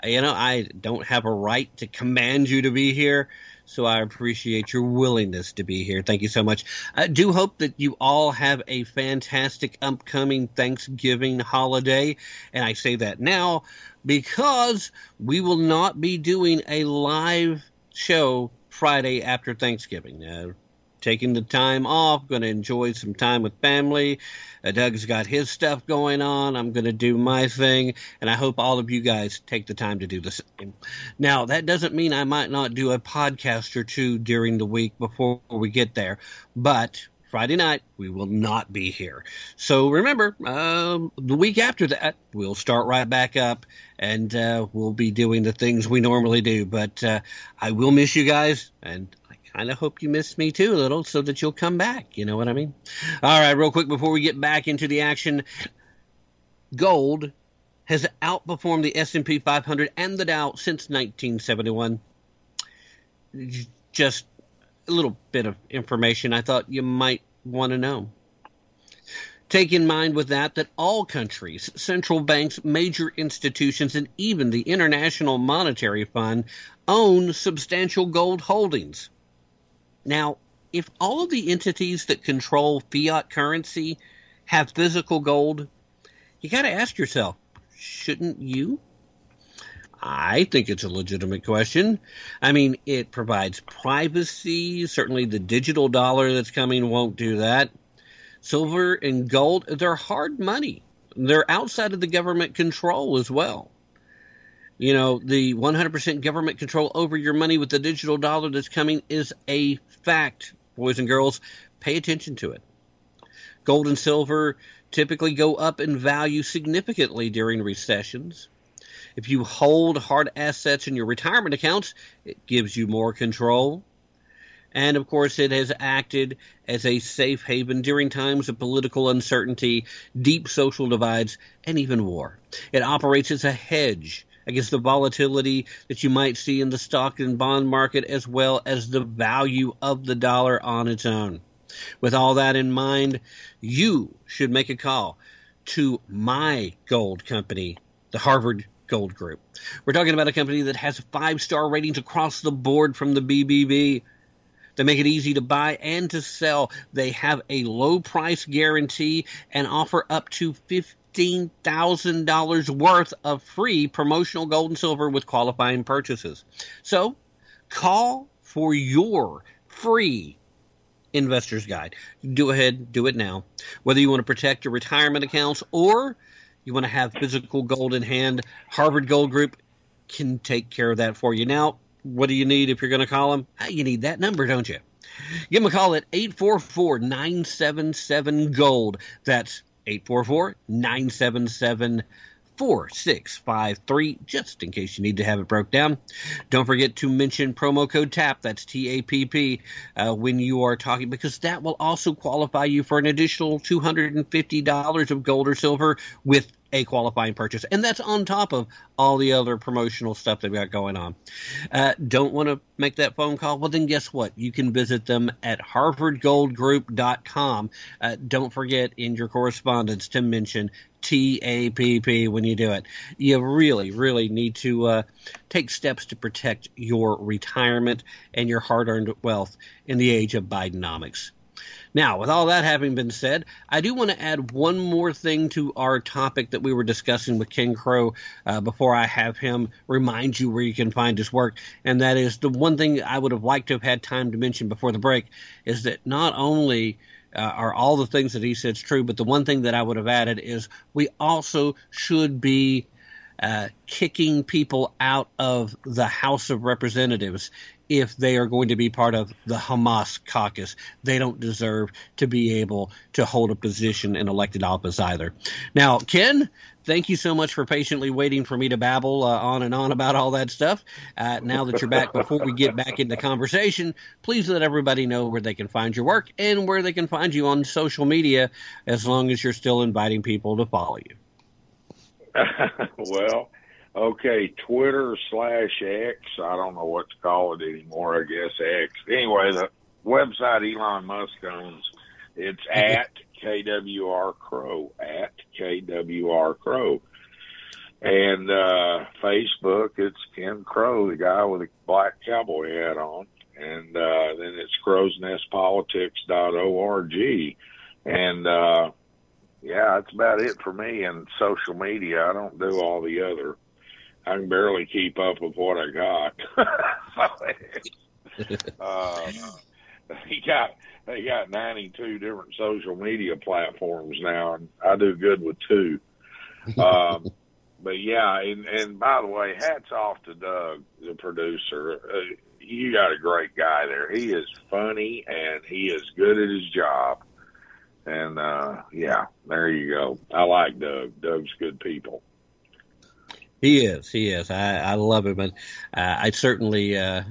you know I don't have a right to command you to be here. So I appreciate your willingness to be here. Thank you so much. I do hope that you all have a fantastic upcoming Thanksgiving holiday. And I say that now because we will not be doing a live show Friday after Thanksgiving. Uh, taking the time off, going to enjoy some time with family. Uh, Doug's got his stuff going on. I'm going to do my thing, and I hope all of you guys take the time to do the same. Now, that doesn't mean I might not do a podcast or two during the week before we get there, but Friday night, we will not be here. So remember, um, the week after that, we'll start right back up and uh, we'll be doing the things we normally do. But uh, I will miss you guys, and I kind of hope you miss me too a little so that you'll come back. You know what I mean? All right, real quick before we get back into the action gold has outperformed the S&P 500 and the Dow since 1971. Just little bit of information I thought you might want to know. Take in mind with that that all countries, central banks, major institutions, and even the International Monetary Fund own substantial gold holdings. Now, if all of the entities that control fiat currency have physical gold, you got to ask yourself, shouldn't you? I think it's a legitimate question. I mean, it provides privacy. Certainly, the digital dollar that's coming won't do that. Silver and gold, they're hard money. They're outside of the government control as well. You know, the 100% government control over your money with the digital dollar that's coming is a fact, boys and girls. Pay attention to it. Gold and silver typically go up in value significantly during recessions. If you hold hard assets in your retirement accounts, it gives you more control. And of course, it has acted as a safe haven during times of political uncertainty, deep social divides, and even war. It operates as a hedge against the volatility that you might see in the stock and bond market, as well as the value of the dollar on its own. With all that in mind, you should make a call to my gold company, the Harvard Gold Group. We're talking about a company that has five star ratings across the board from the BBB. They make it easy to buy and to sell. They have a low price guarantee and offer up to $15,000 worth of free promotional gold and silver with qualifying purchases. So call for your free investor's guide. Do ahead, do it now. Whether you want to protect your retirement accounts or you want to have physical gold in hand, Harvard Gold Group can take care of that for you. Now, what do you need if you're going to call them? Ah, you need that number, don't you? Give them a call at 844 977 Gold. That's 844 977 4653, just in case you need to have it broke down. Don't forget to mention promo code TAPP, that's T A P P, uh, when you are talking, because that will also qualify you for an additional $250 of gold or silver with a qualifying purchase. And that's on top of all the other promotional stuff they've got going on. Uh, don't want to make that phone call? Well, then guess what? You can visit them at harvardgoldgroup.com. Uh, don't forget in your correspondence to mention TAPP when you do it. You really, really need to uh, take steps to protect your retirement and your hard earned wealth in the age of Bidenomics. Now, with all that having been said, I do want to add one more thing to our topic that we were discussing with Ken Crow uh, before I have him remind you where you can find his work. And that is the one thing I would have liked to have had time to mention before the break is that not only uh, are all the things that he says true, but the one thing that I would have added is we also should be uh, kicking people out of the House of Representatives if they are going to be part of the Hamas caucus. They don't deserve to be able to hold a position in elected office either. Now, Ken, thank you so much for patiently waiting for me to babble uh, on and on about all that stuff. Uh, now that you're back, before we get back into conversation, please let everybody know where they can find your work and where they can find you on social media, as long as you're still inviting people to follow you. well, okay, Twitter slash X. I don't know what to call it anymore. I guess X. Anyway, the website Elon Musk owns. It's at KWR Crow at KWR Crow, and uh, Facebook. It's Ken Crow, the guy with the black cowboy hat on, and uh, then it's crowsnestpolitics.org, and uh, yeah, that's about it for me in social media. I don't do all the other. I can barely keep up with what I got. uh, he got they got 92 different social media platforms now, and I do good with two. Um, but yeah, and, and by the way, hats off to Doug, the producer. Uh, you got a great guy there. He is funny and he is good at his job. And uh yeah, there you go. I like Doug. Doug's good people. He is. He is. I, I love him, and uh, I certainly uh,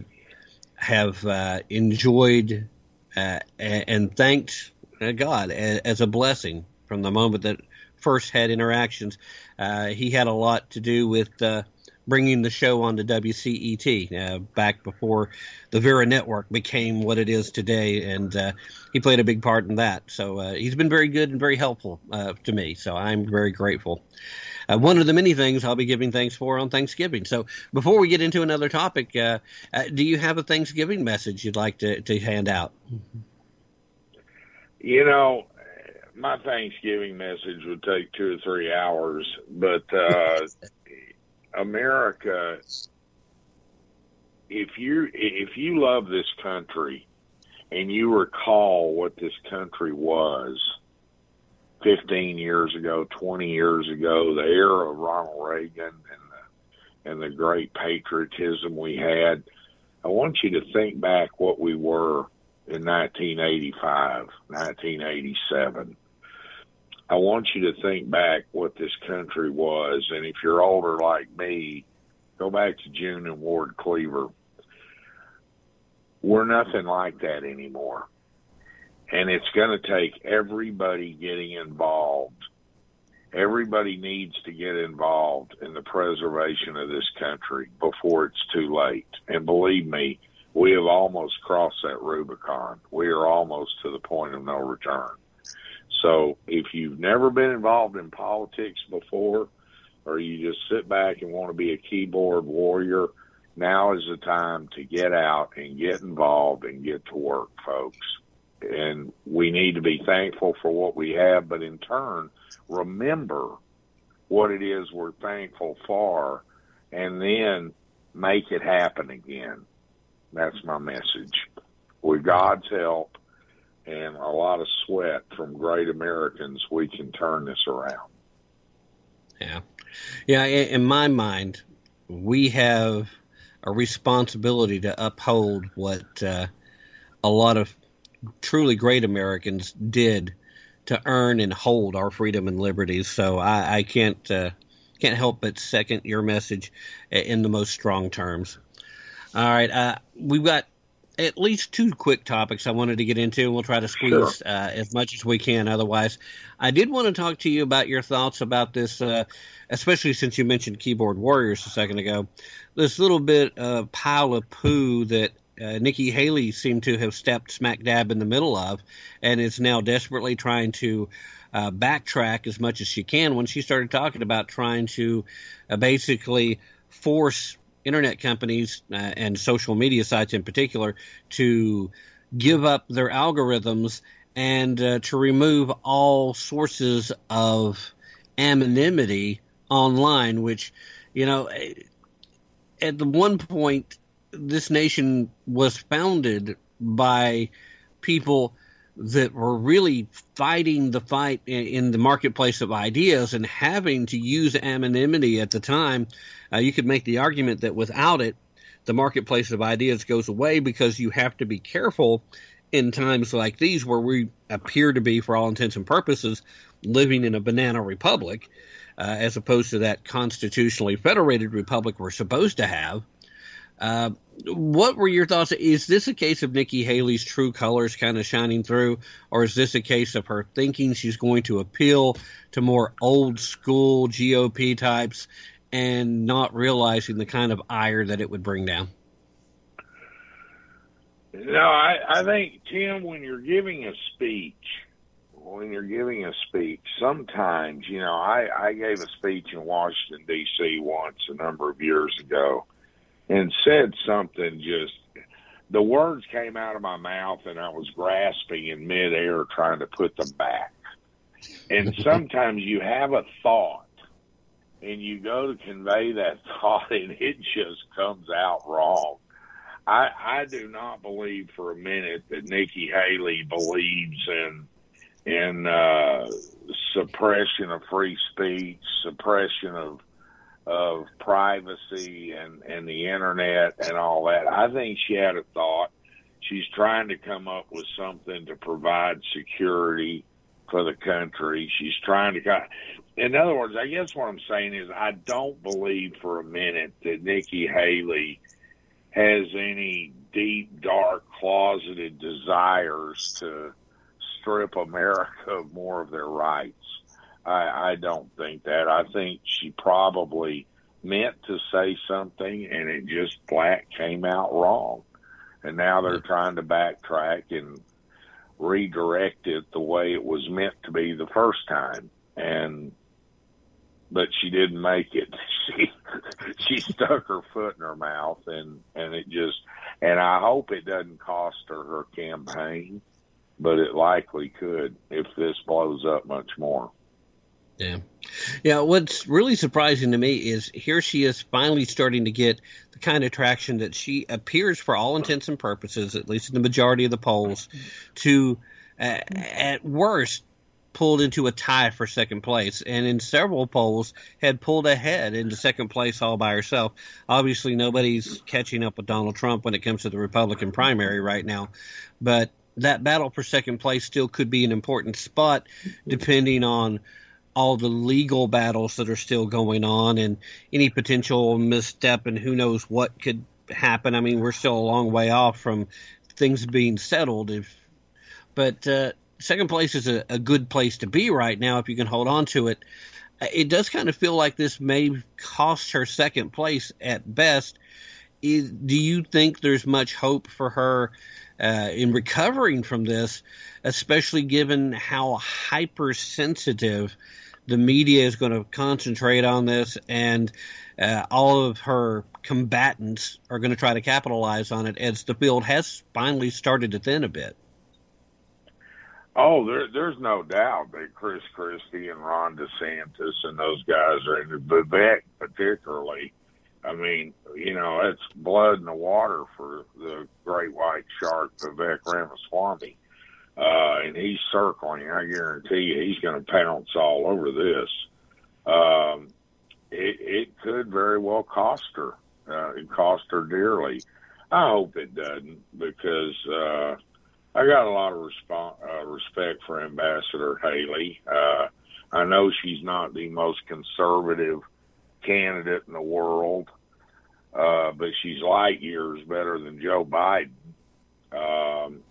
have uh, enjoyed uh, and thanked God as a blessing from the moment that first had interactions. Uh, he had a lot to do with uh, bringing the show on to WCET uh, back before the Vera Network became what it is today, and uh, he played a big part in that. So uh, he's been very good and very helpful uh, to me. So I'm very grateful. Uh, one of the many things I'll be giving thanks for on Thanksgiving. So before we get into another topic, uh, uh, do you have a Thanksgiving message you'd like to, to hand out? You know, my Thanksgiving message would take two or three hours, but uh, America, if you if you love this country and you recall what this country was 15 years ago, 20 years ago, the era of Ronald Reagan and the, and the great patriotism we had, I want you to think back what we were in 1985, 1987. I want you to think back what this country was, and if you're older like me, go back to June and Ward Cleaver. We're nothing like that anymore. And it's going to take everybody getting involved. Everybody needs to get involved in the preservation of this country before it's too late. And believe me, we have almost crossed that Rubicon. We are almost to the point of no return. So if you've never been involved in politics before, or you just sit back and want to be a keyboard warrior, now is the time to get out and get involved and get to work, folks. And we need to be thankful for what we have, but in turn, remember what it is we're thankful for and then make it happen again. That's my message. With God's help and a lot of sweat from great Americans, we can turn this around. Yeah. Yeah, in my mind, we have a responsibility to uphold what uh, a lot of truly great Americans did to earn and hold our freedom and liberties. So I, I can't uh, can't help but second your message in the most strong terms. All right, uh, we've got at least two quick topics I wanted to get into, and we'll try to squeeze Sure. uh, as much as we can. Otherwise, I did want to talk to you about your thoughts about this, uh, especially since you mentioned keyboard warriors a second ago. This little bit of pile of poo that uh, Nikki Haley seemed to have stepped smack dab in the middle of, and is now desperately trying to uh, backtrack as much as she can. When she started talking about trying to uh, basically force internet companies uh, and social media sites in particular to give up their algorithms and uh, to remove all sources of anonymity online, which, you know, at the one point, this nation was founded by people that were really fighting the fight in, the marketplace of ideas and having to use anonymity at the time. Uh, you could make the argument that without it, the marketplace of ideas goes away because you have to be careful in times like these where we appear to be, for all intents and purposes, living in a banana republic, uh, as opposed to that constitutionally federated republic we're supposed to have. Uh, what were your thoughts? Is this a case of Nikki Haley's true colors kind of shining through, or is this a case of her thinking she's going to appeal to more old school GOP types and not realizing the kind of ire that it would bring down? No, I, I think Tim, when you're giving a speech, when you're giving a speech, sometimes you know, I, I gave a speech in Washington D.C. once a number of years ago, and said something just. The words came out of my mouth, and I was grasping in midair, trying to put them back. And sometimes you have a thought, and you go to convey that thought, and it just comes out wrong. I, I do not believe for a minute that Nikki Haley believes in in uh, suppression of free speech, suppression of of privacy and and the internet and all that. I think she had a thought. She's trying to come up with something to provide security for the country. She's trying to. In other words, I guess what I'm saying is I don't believe for a minute that Nikki Haley has any deep, dark, closeted desires to strip America of more of their rights. I, I don't think that. I think she probably meant to say something and it just flat came out wrong. And now they're trying to backtrack and redirect it the way it was meant to be the first time. And but she didn't make it. She she stuck her foot in her mouth and and it just and I hope it doesn't cost her her campaign, but it likely could if this blows up much more. Yeah. Yeah, what's really surprising to me is here she is finally starting to get the kind of traction that she appears, for all intents and purposes, at least in the majority of the polls, to, uh, at worst, pulled into a tie for second place, and in several polls had pulled ahead into second place all by herself. Obviously, nobody's catching up with Donald Trump when it comes to the Republican primary right now, but that battle for second place still could be an important spot, depending on all the legal battles that are still going on and any potential misstep and who knows what could happen. I mean, we're still a long way off from things being settled. If, but uh, second place is a, a good place to be right now if you can hold on to it. It does kind of feel like this may cost her second place at best. Is, do you think there's much hope for her uh, in recovering from this, especially given how hypersensitive the media is going to concentrate on this and uh, all of her combatants are going to try to capitalize on it as the field has finally started to thin a bit? Oh, there, there's no doubt that Chris Christie and Ron DeSantis and those guys are in Vivek particularly. I mean, you know, it's blood in the water for the great white shark Vivek Ramaswamy. Uh, and he's circling. I guarantee you he's going to pounce all over this. Um, it, it could very well cost her. Uh, it cost her dearly. I hope it doesn't because, uh, I got a lot of resp- uh, respect for Ambassador Haley. Uh, I know she's not the most conservative candidate in the world, uh, but she's light years better than Joe Biden. Um,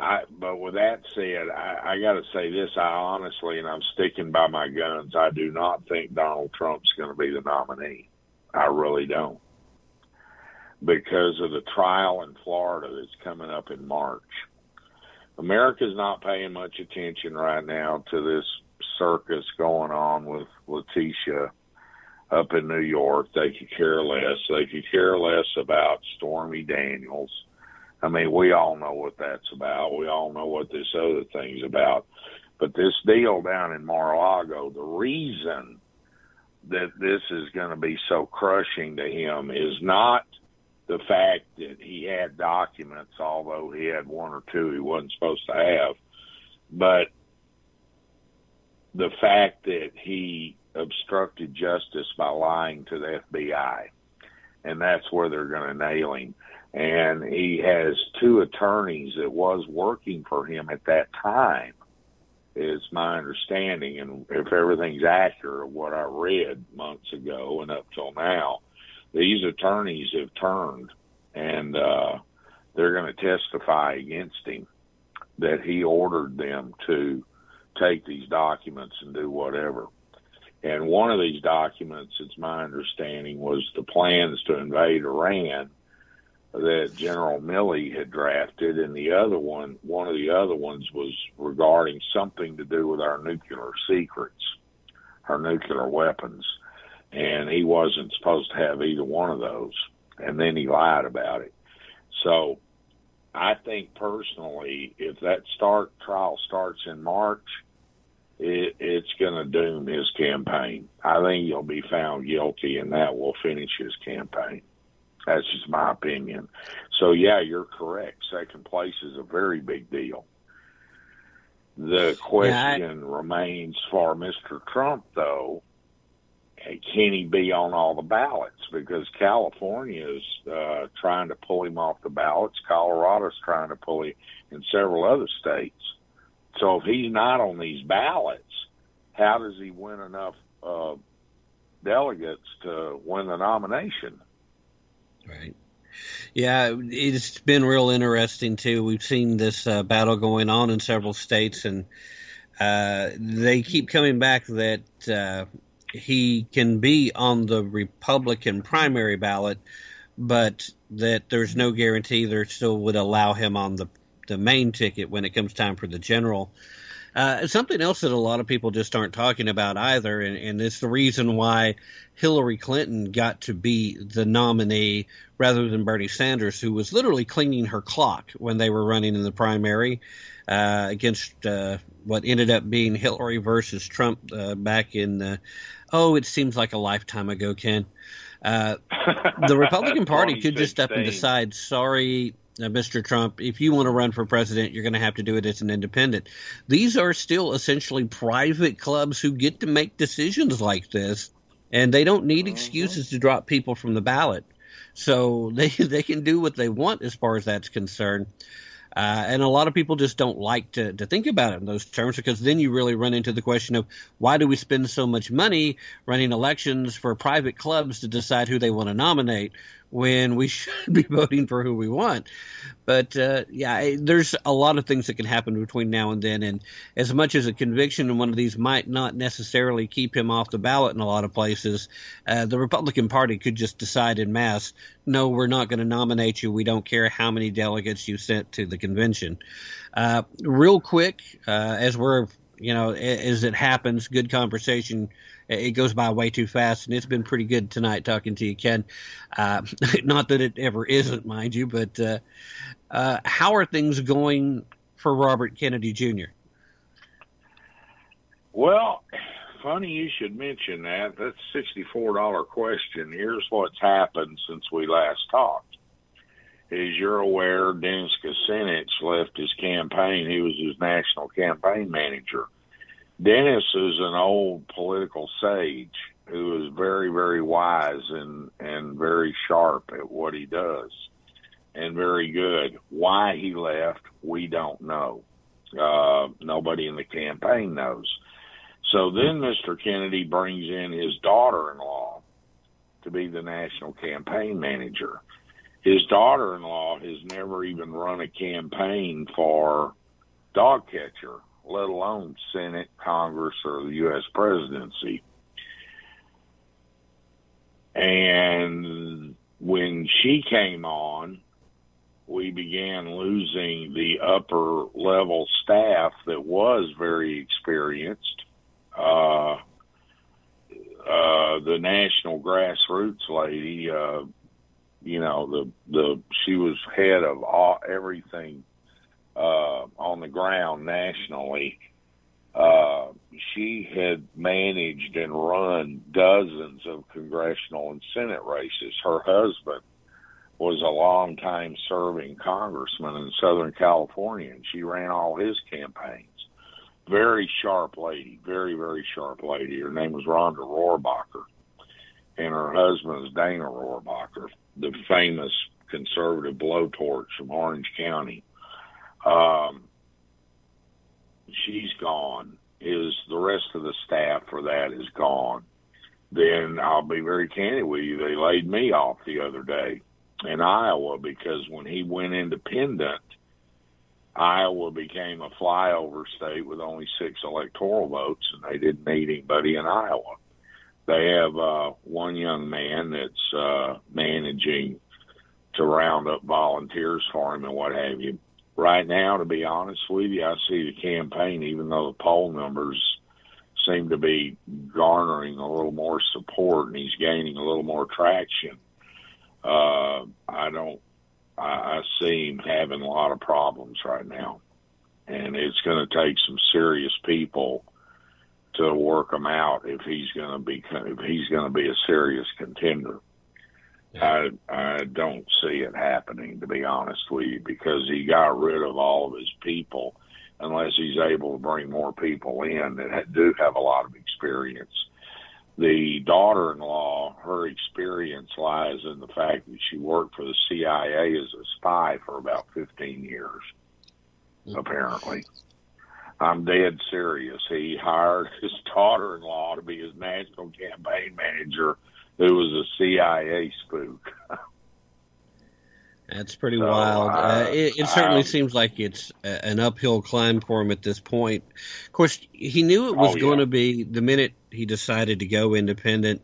I, but with that said, I, I got to say this. I honestly, and I'm sticking by my guns. I do not think Donald Trump's going to be the nominee. I really don't because of the trial in Florida that's coming up in March. America's not paying much attention right now to this circus going on with Letitia up in New York. They could care less. They could care less about Stormy Daniels. I mean, we all know what that's about. We all know what this other thing's about. But this deal down in Mar-a-Lago, the reason that this is going to be so crushing to him is not the fact that he had documents, although he had one or two he wasn't supposed to have, but the fact that he obstructed justice by lying to the FBI. And that's where they're going to nail him. And he has two attorneys that was working for him at that time, is my understanding. And if everything's accurate, what I read months ago and up till now, these attorneys have turned and uh, they're going to testify against him that he ordered them to take these documents and do whatever. And one of these documents, it's my understanding, was the plans to invade Iran that General Milley had drafted, and the other one, one of the other ones, was regarding something to do with our nuclear secrets, our nuclear weapons and he wasn't supposed to have either one of those. And then he lied about it. So I think personally, if that start trial starts in March, it, it's going to doom his campaign. I think he'll be found guilty, and that will finish his campaign. That's just my opinion. So yeah, you're correct. Second place is a very big deal. The question remains for Mr. Trump, though can he be on all the ballots? Because California is uh, trying to pull him off the ballots. Colorado's trying to pull him, and several other states. So if he's not on these ballots, how does he win enough uh, delegates to win the nomination? Right. Yeah, it's been real interesting too. We've seen this uh, battle going on in several states, and uh, they keep coming back that uh, he can be on the Republican primary ballot, but that there's no guarantee they still would allow him on the the main ticket when it comes time for the general. Uh, something else that a lot of people just aren't talking about either, and, and it's the reason why Hillary Clinton got to be the nominee rather than Bernie Sanders, who was literally cleaning her clock when they were running in the primary uh, against uh, what ended up being Hillary versus Trump uh, back in the, oh, it seems like a lifetime ago, Ken. Uh, the Republican Party could just up and decide, sorry, Mr. Trump, if you want to run for president, you're going to have to do it as an independent. These are still essentially private clubs who get to make decisions like this, and they don't need excuses to drop people from the ballot. So they they can do what they want as far as that's concerned. Uh, and a lot of people just don't like to, to think about it in those terms because then you really run into the question of why do we spend so much money running elections for private clubs to decide who they want to nominate when we should be voting for who we want. But uh, yeah, there's a lot of things that can happen between now and then. And as much as a conviction in one of these might not necessarily keep him off the ballot in a lot of places, uh, the Republican Party could just decide in mass, no, we're not going to nominate you. We don't care how many delegates you sent to the convention. Uh, real quick, uh, as we're you know, as it happens, good conversation. It goes by way too fast, and it's been pretty good tonight talking to you, Ken. Uh, not that it ever isn't, mind you, but uh, uh, how are things going for Robert Kennedy Jr.? Well, funny you should mention that. That's a sixty-four dollar question. Here's what's happened since we last talked. As you're aware, Dennis Kucinich left his campaign. He was his national campaign manager. Dennis is an old political sage who is very, very wise and and very sharp at what he does, and very good. Why he left, we don't know. Uh, nobody in the campaign knows. So then Mr. Kennedy brings in his daughter in law to be the national campaign manager. His daughter in law has never even run a campaign for dog catcher, let alone Senate, Congress, or the U.S. presidency. And when she came on, we began losing the upper level staff that was very experienced. Uh, uh, the national grassroots lady, uh, you know, the, the, she was head of all, everything, uh, on the ground nationally. Uh, she had managed and run dozens of congressional and Senate races. Her husband was a long time serving congressman in Southern California, and she ran all his campaigns. Very sharp lady, very, very sharp lady. Her name was Rhonda Rohrabacher, and her husband is Dana Rohrabacher, the famous conservative blowtorch from Orange County. Um, she's gone. Is the rest of the staff for that is gone? Then I'll be very candid with you. They laid me off the other day in Iowa because when he went independent, Iowa became a flyover state with only six electoral votes, and they didn't need anybody in Iowa. They have uh, one young man that's uh, managing to round up volunteers for him and what have you. Right now, to be honest with you, I see the campaign, even though the poll numbers seem to be garnering a little more support and he's gaining a little more traction. Uh, I don't, I, I see him having a lot of problems right now. And it's going to take some serious people to work him out if he's going to be, if he's going to be a serious contender. I I don't see it happening to be honest with you because he got rid of all of his people unless he's able to bring more people in that do have a lot of experience. The daughter-in-law, her experience lies in the fact that she worked for the CIA as a spy for about 15 years, mm-hmm. apparently. I'm dead serious. He hired his daughter-in-law to be his national campaign manager, who was a CIA spook. That's pretty So, wild. uh, Uh, it, it certainly um, seems like it's a, an uphill climb for him at this point. Of course, he knew it was Oh, yeah. going to be the minute he decided to go independent.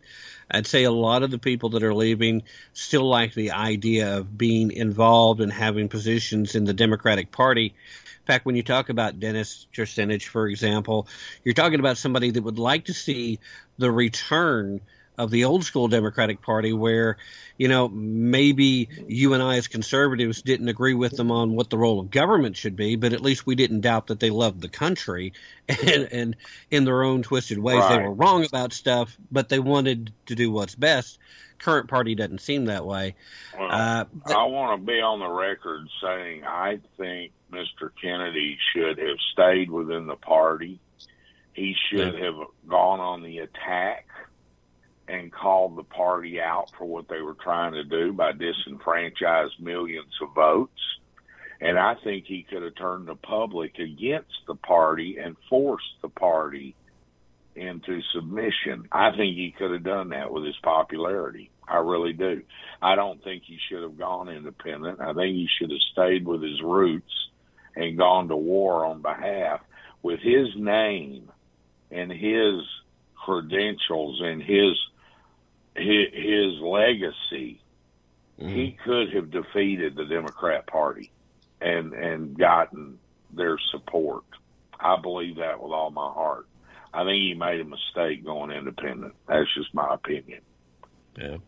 I'd say a lot of the people that are leaving still like the idea of being involved and having positions in the Democratic Party. In fact, when you talk about Dennis Kucinich, for example, you're talking about somebody that would like to see the return of the old school Democratic Party, where you know maybe you and I as conservatives didn't agree with them on what the role of government should be, but at least we didn't doubt that they loved the country, and, and in their own twisted ways they were wrong about stuff, but they wanted to do what's best. Current party doesn't seem that way. Well, Uh, I want to be on the record saying I think Mr. Kennedy should have stayed within the party. He should have gone on the attack and called the party out for what they were trying to do by disenfranchise millions of votes. And I think he could have turned the public against the party and forced the party into submission. I think he could have done that with his popularity. I really do. I don't think he should have gone independent. I think he should have stayed with his roots and gone to war on behalf with his name and his credentials and his his, his legacy. He could have defeated the Democrat Party and and gotten their support. I believe that with all my heart. I think he made a mistake going independent. That's just my opinion. Yeah.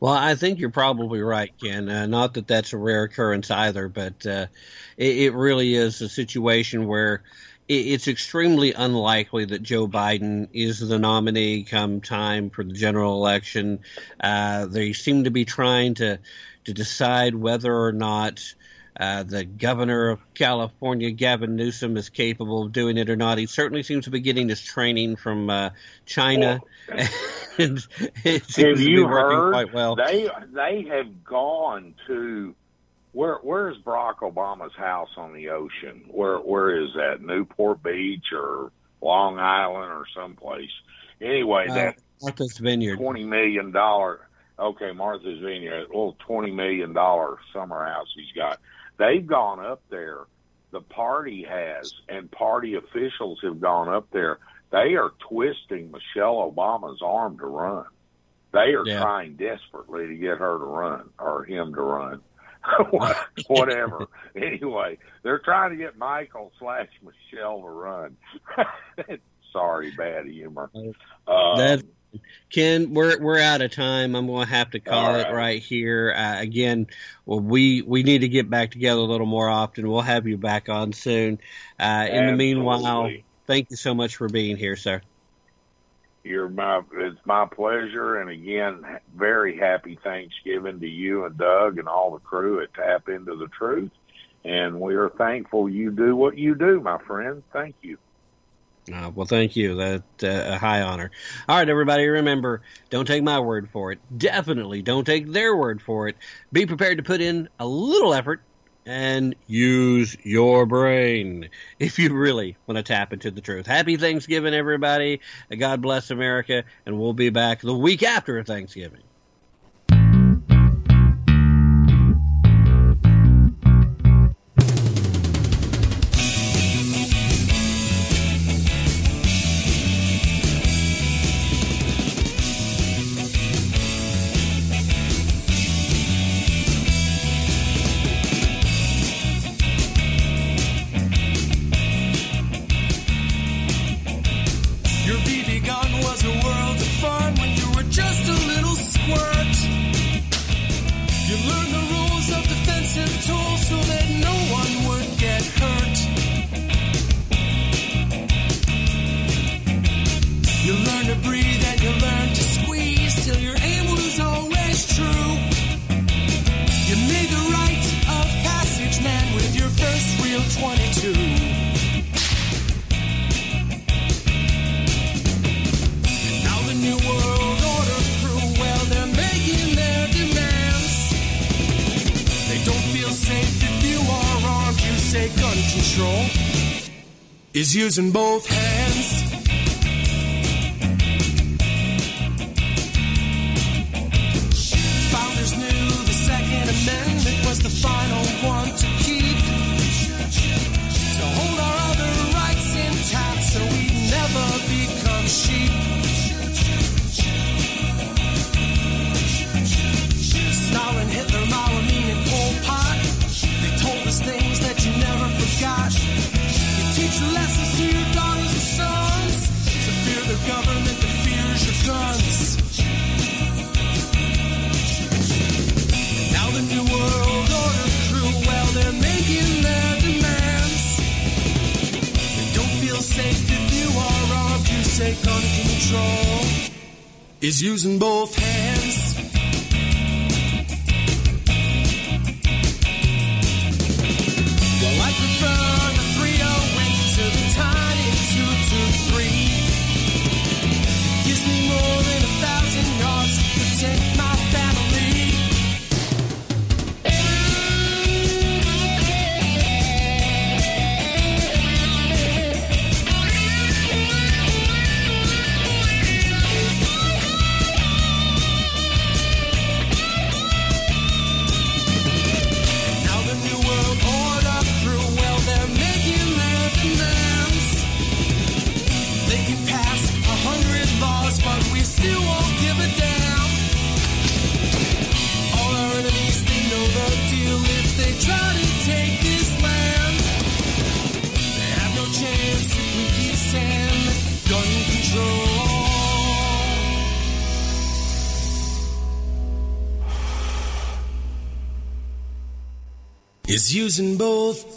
Well, I think you're probably right, Ken. Uh, not that that's a rare occurrence either, but uh, it, it really is a situation where it's extremely unlikely that Joe Biden is the nominee come time for the general election. Uh, they seem to be trying to to decide whether or not uh, the governor of California, Gavin Newsom, is capable of doing it or not. He certainly seems to be getting his training from uh, China. and it seems Have to be working heard? quite well. They they have gone to where where's Barack Obama's house on the ocean? Where where is that? Newport Beach or Long Island or someplace? Anyway, Uh, that Martha's Vineyard. twenty million dollar okay, Martha's Vineyard, little twenty million dollar summer house he's got. They've gone up there. The party has, and party officials have gone up there. They are twisting Michelle Obama's arm to run. They are Yeah. trying desperately to get her to run or him to run. Whatever. anyway, they're trying to get Michael slash Michelle to run. Sorry, bad humor. Um, That Ken, we're we're out of time. I'm going to have to call All it right. right here. Uh, again, well, we we need to get back together a little more often. We'll have you back on soon. Uh, in the meanwhile, thank you so much for being here, sir. You're my it's my pleasure, and again, very happy Thanksgiving to you and Doug and all the crew at Tapp Into the Truth. And we are thankful you do what you do, my friend. Thank you. Uh, well, thank you. That uh, a high honor. All right, everybody, remember: don't take my word for it. Definitely don't take their word for it. Be prepared to put in a little effort and use your brain if you really want to tap into the truth. Happy Thanksgiving, everybody. God bless America, and we'll be back the week after Thanksgiving. Using both.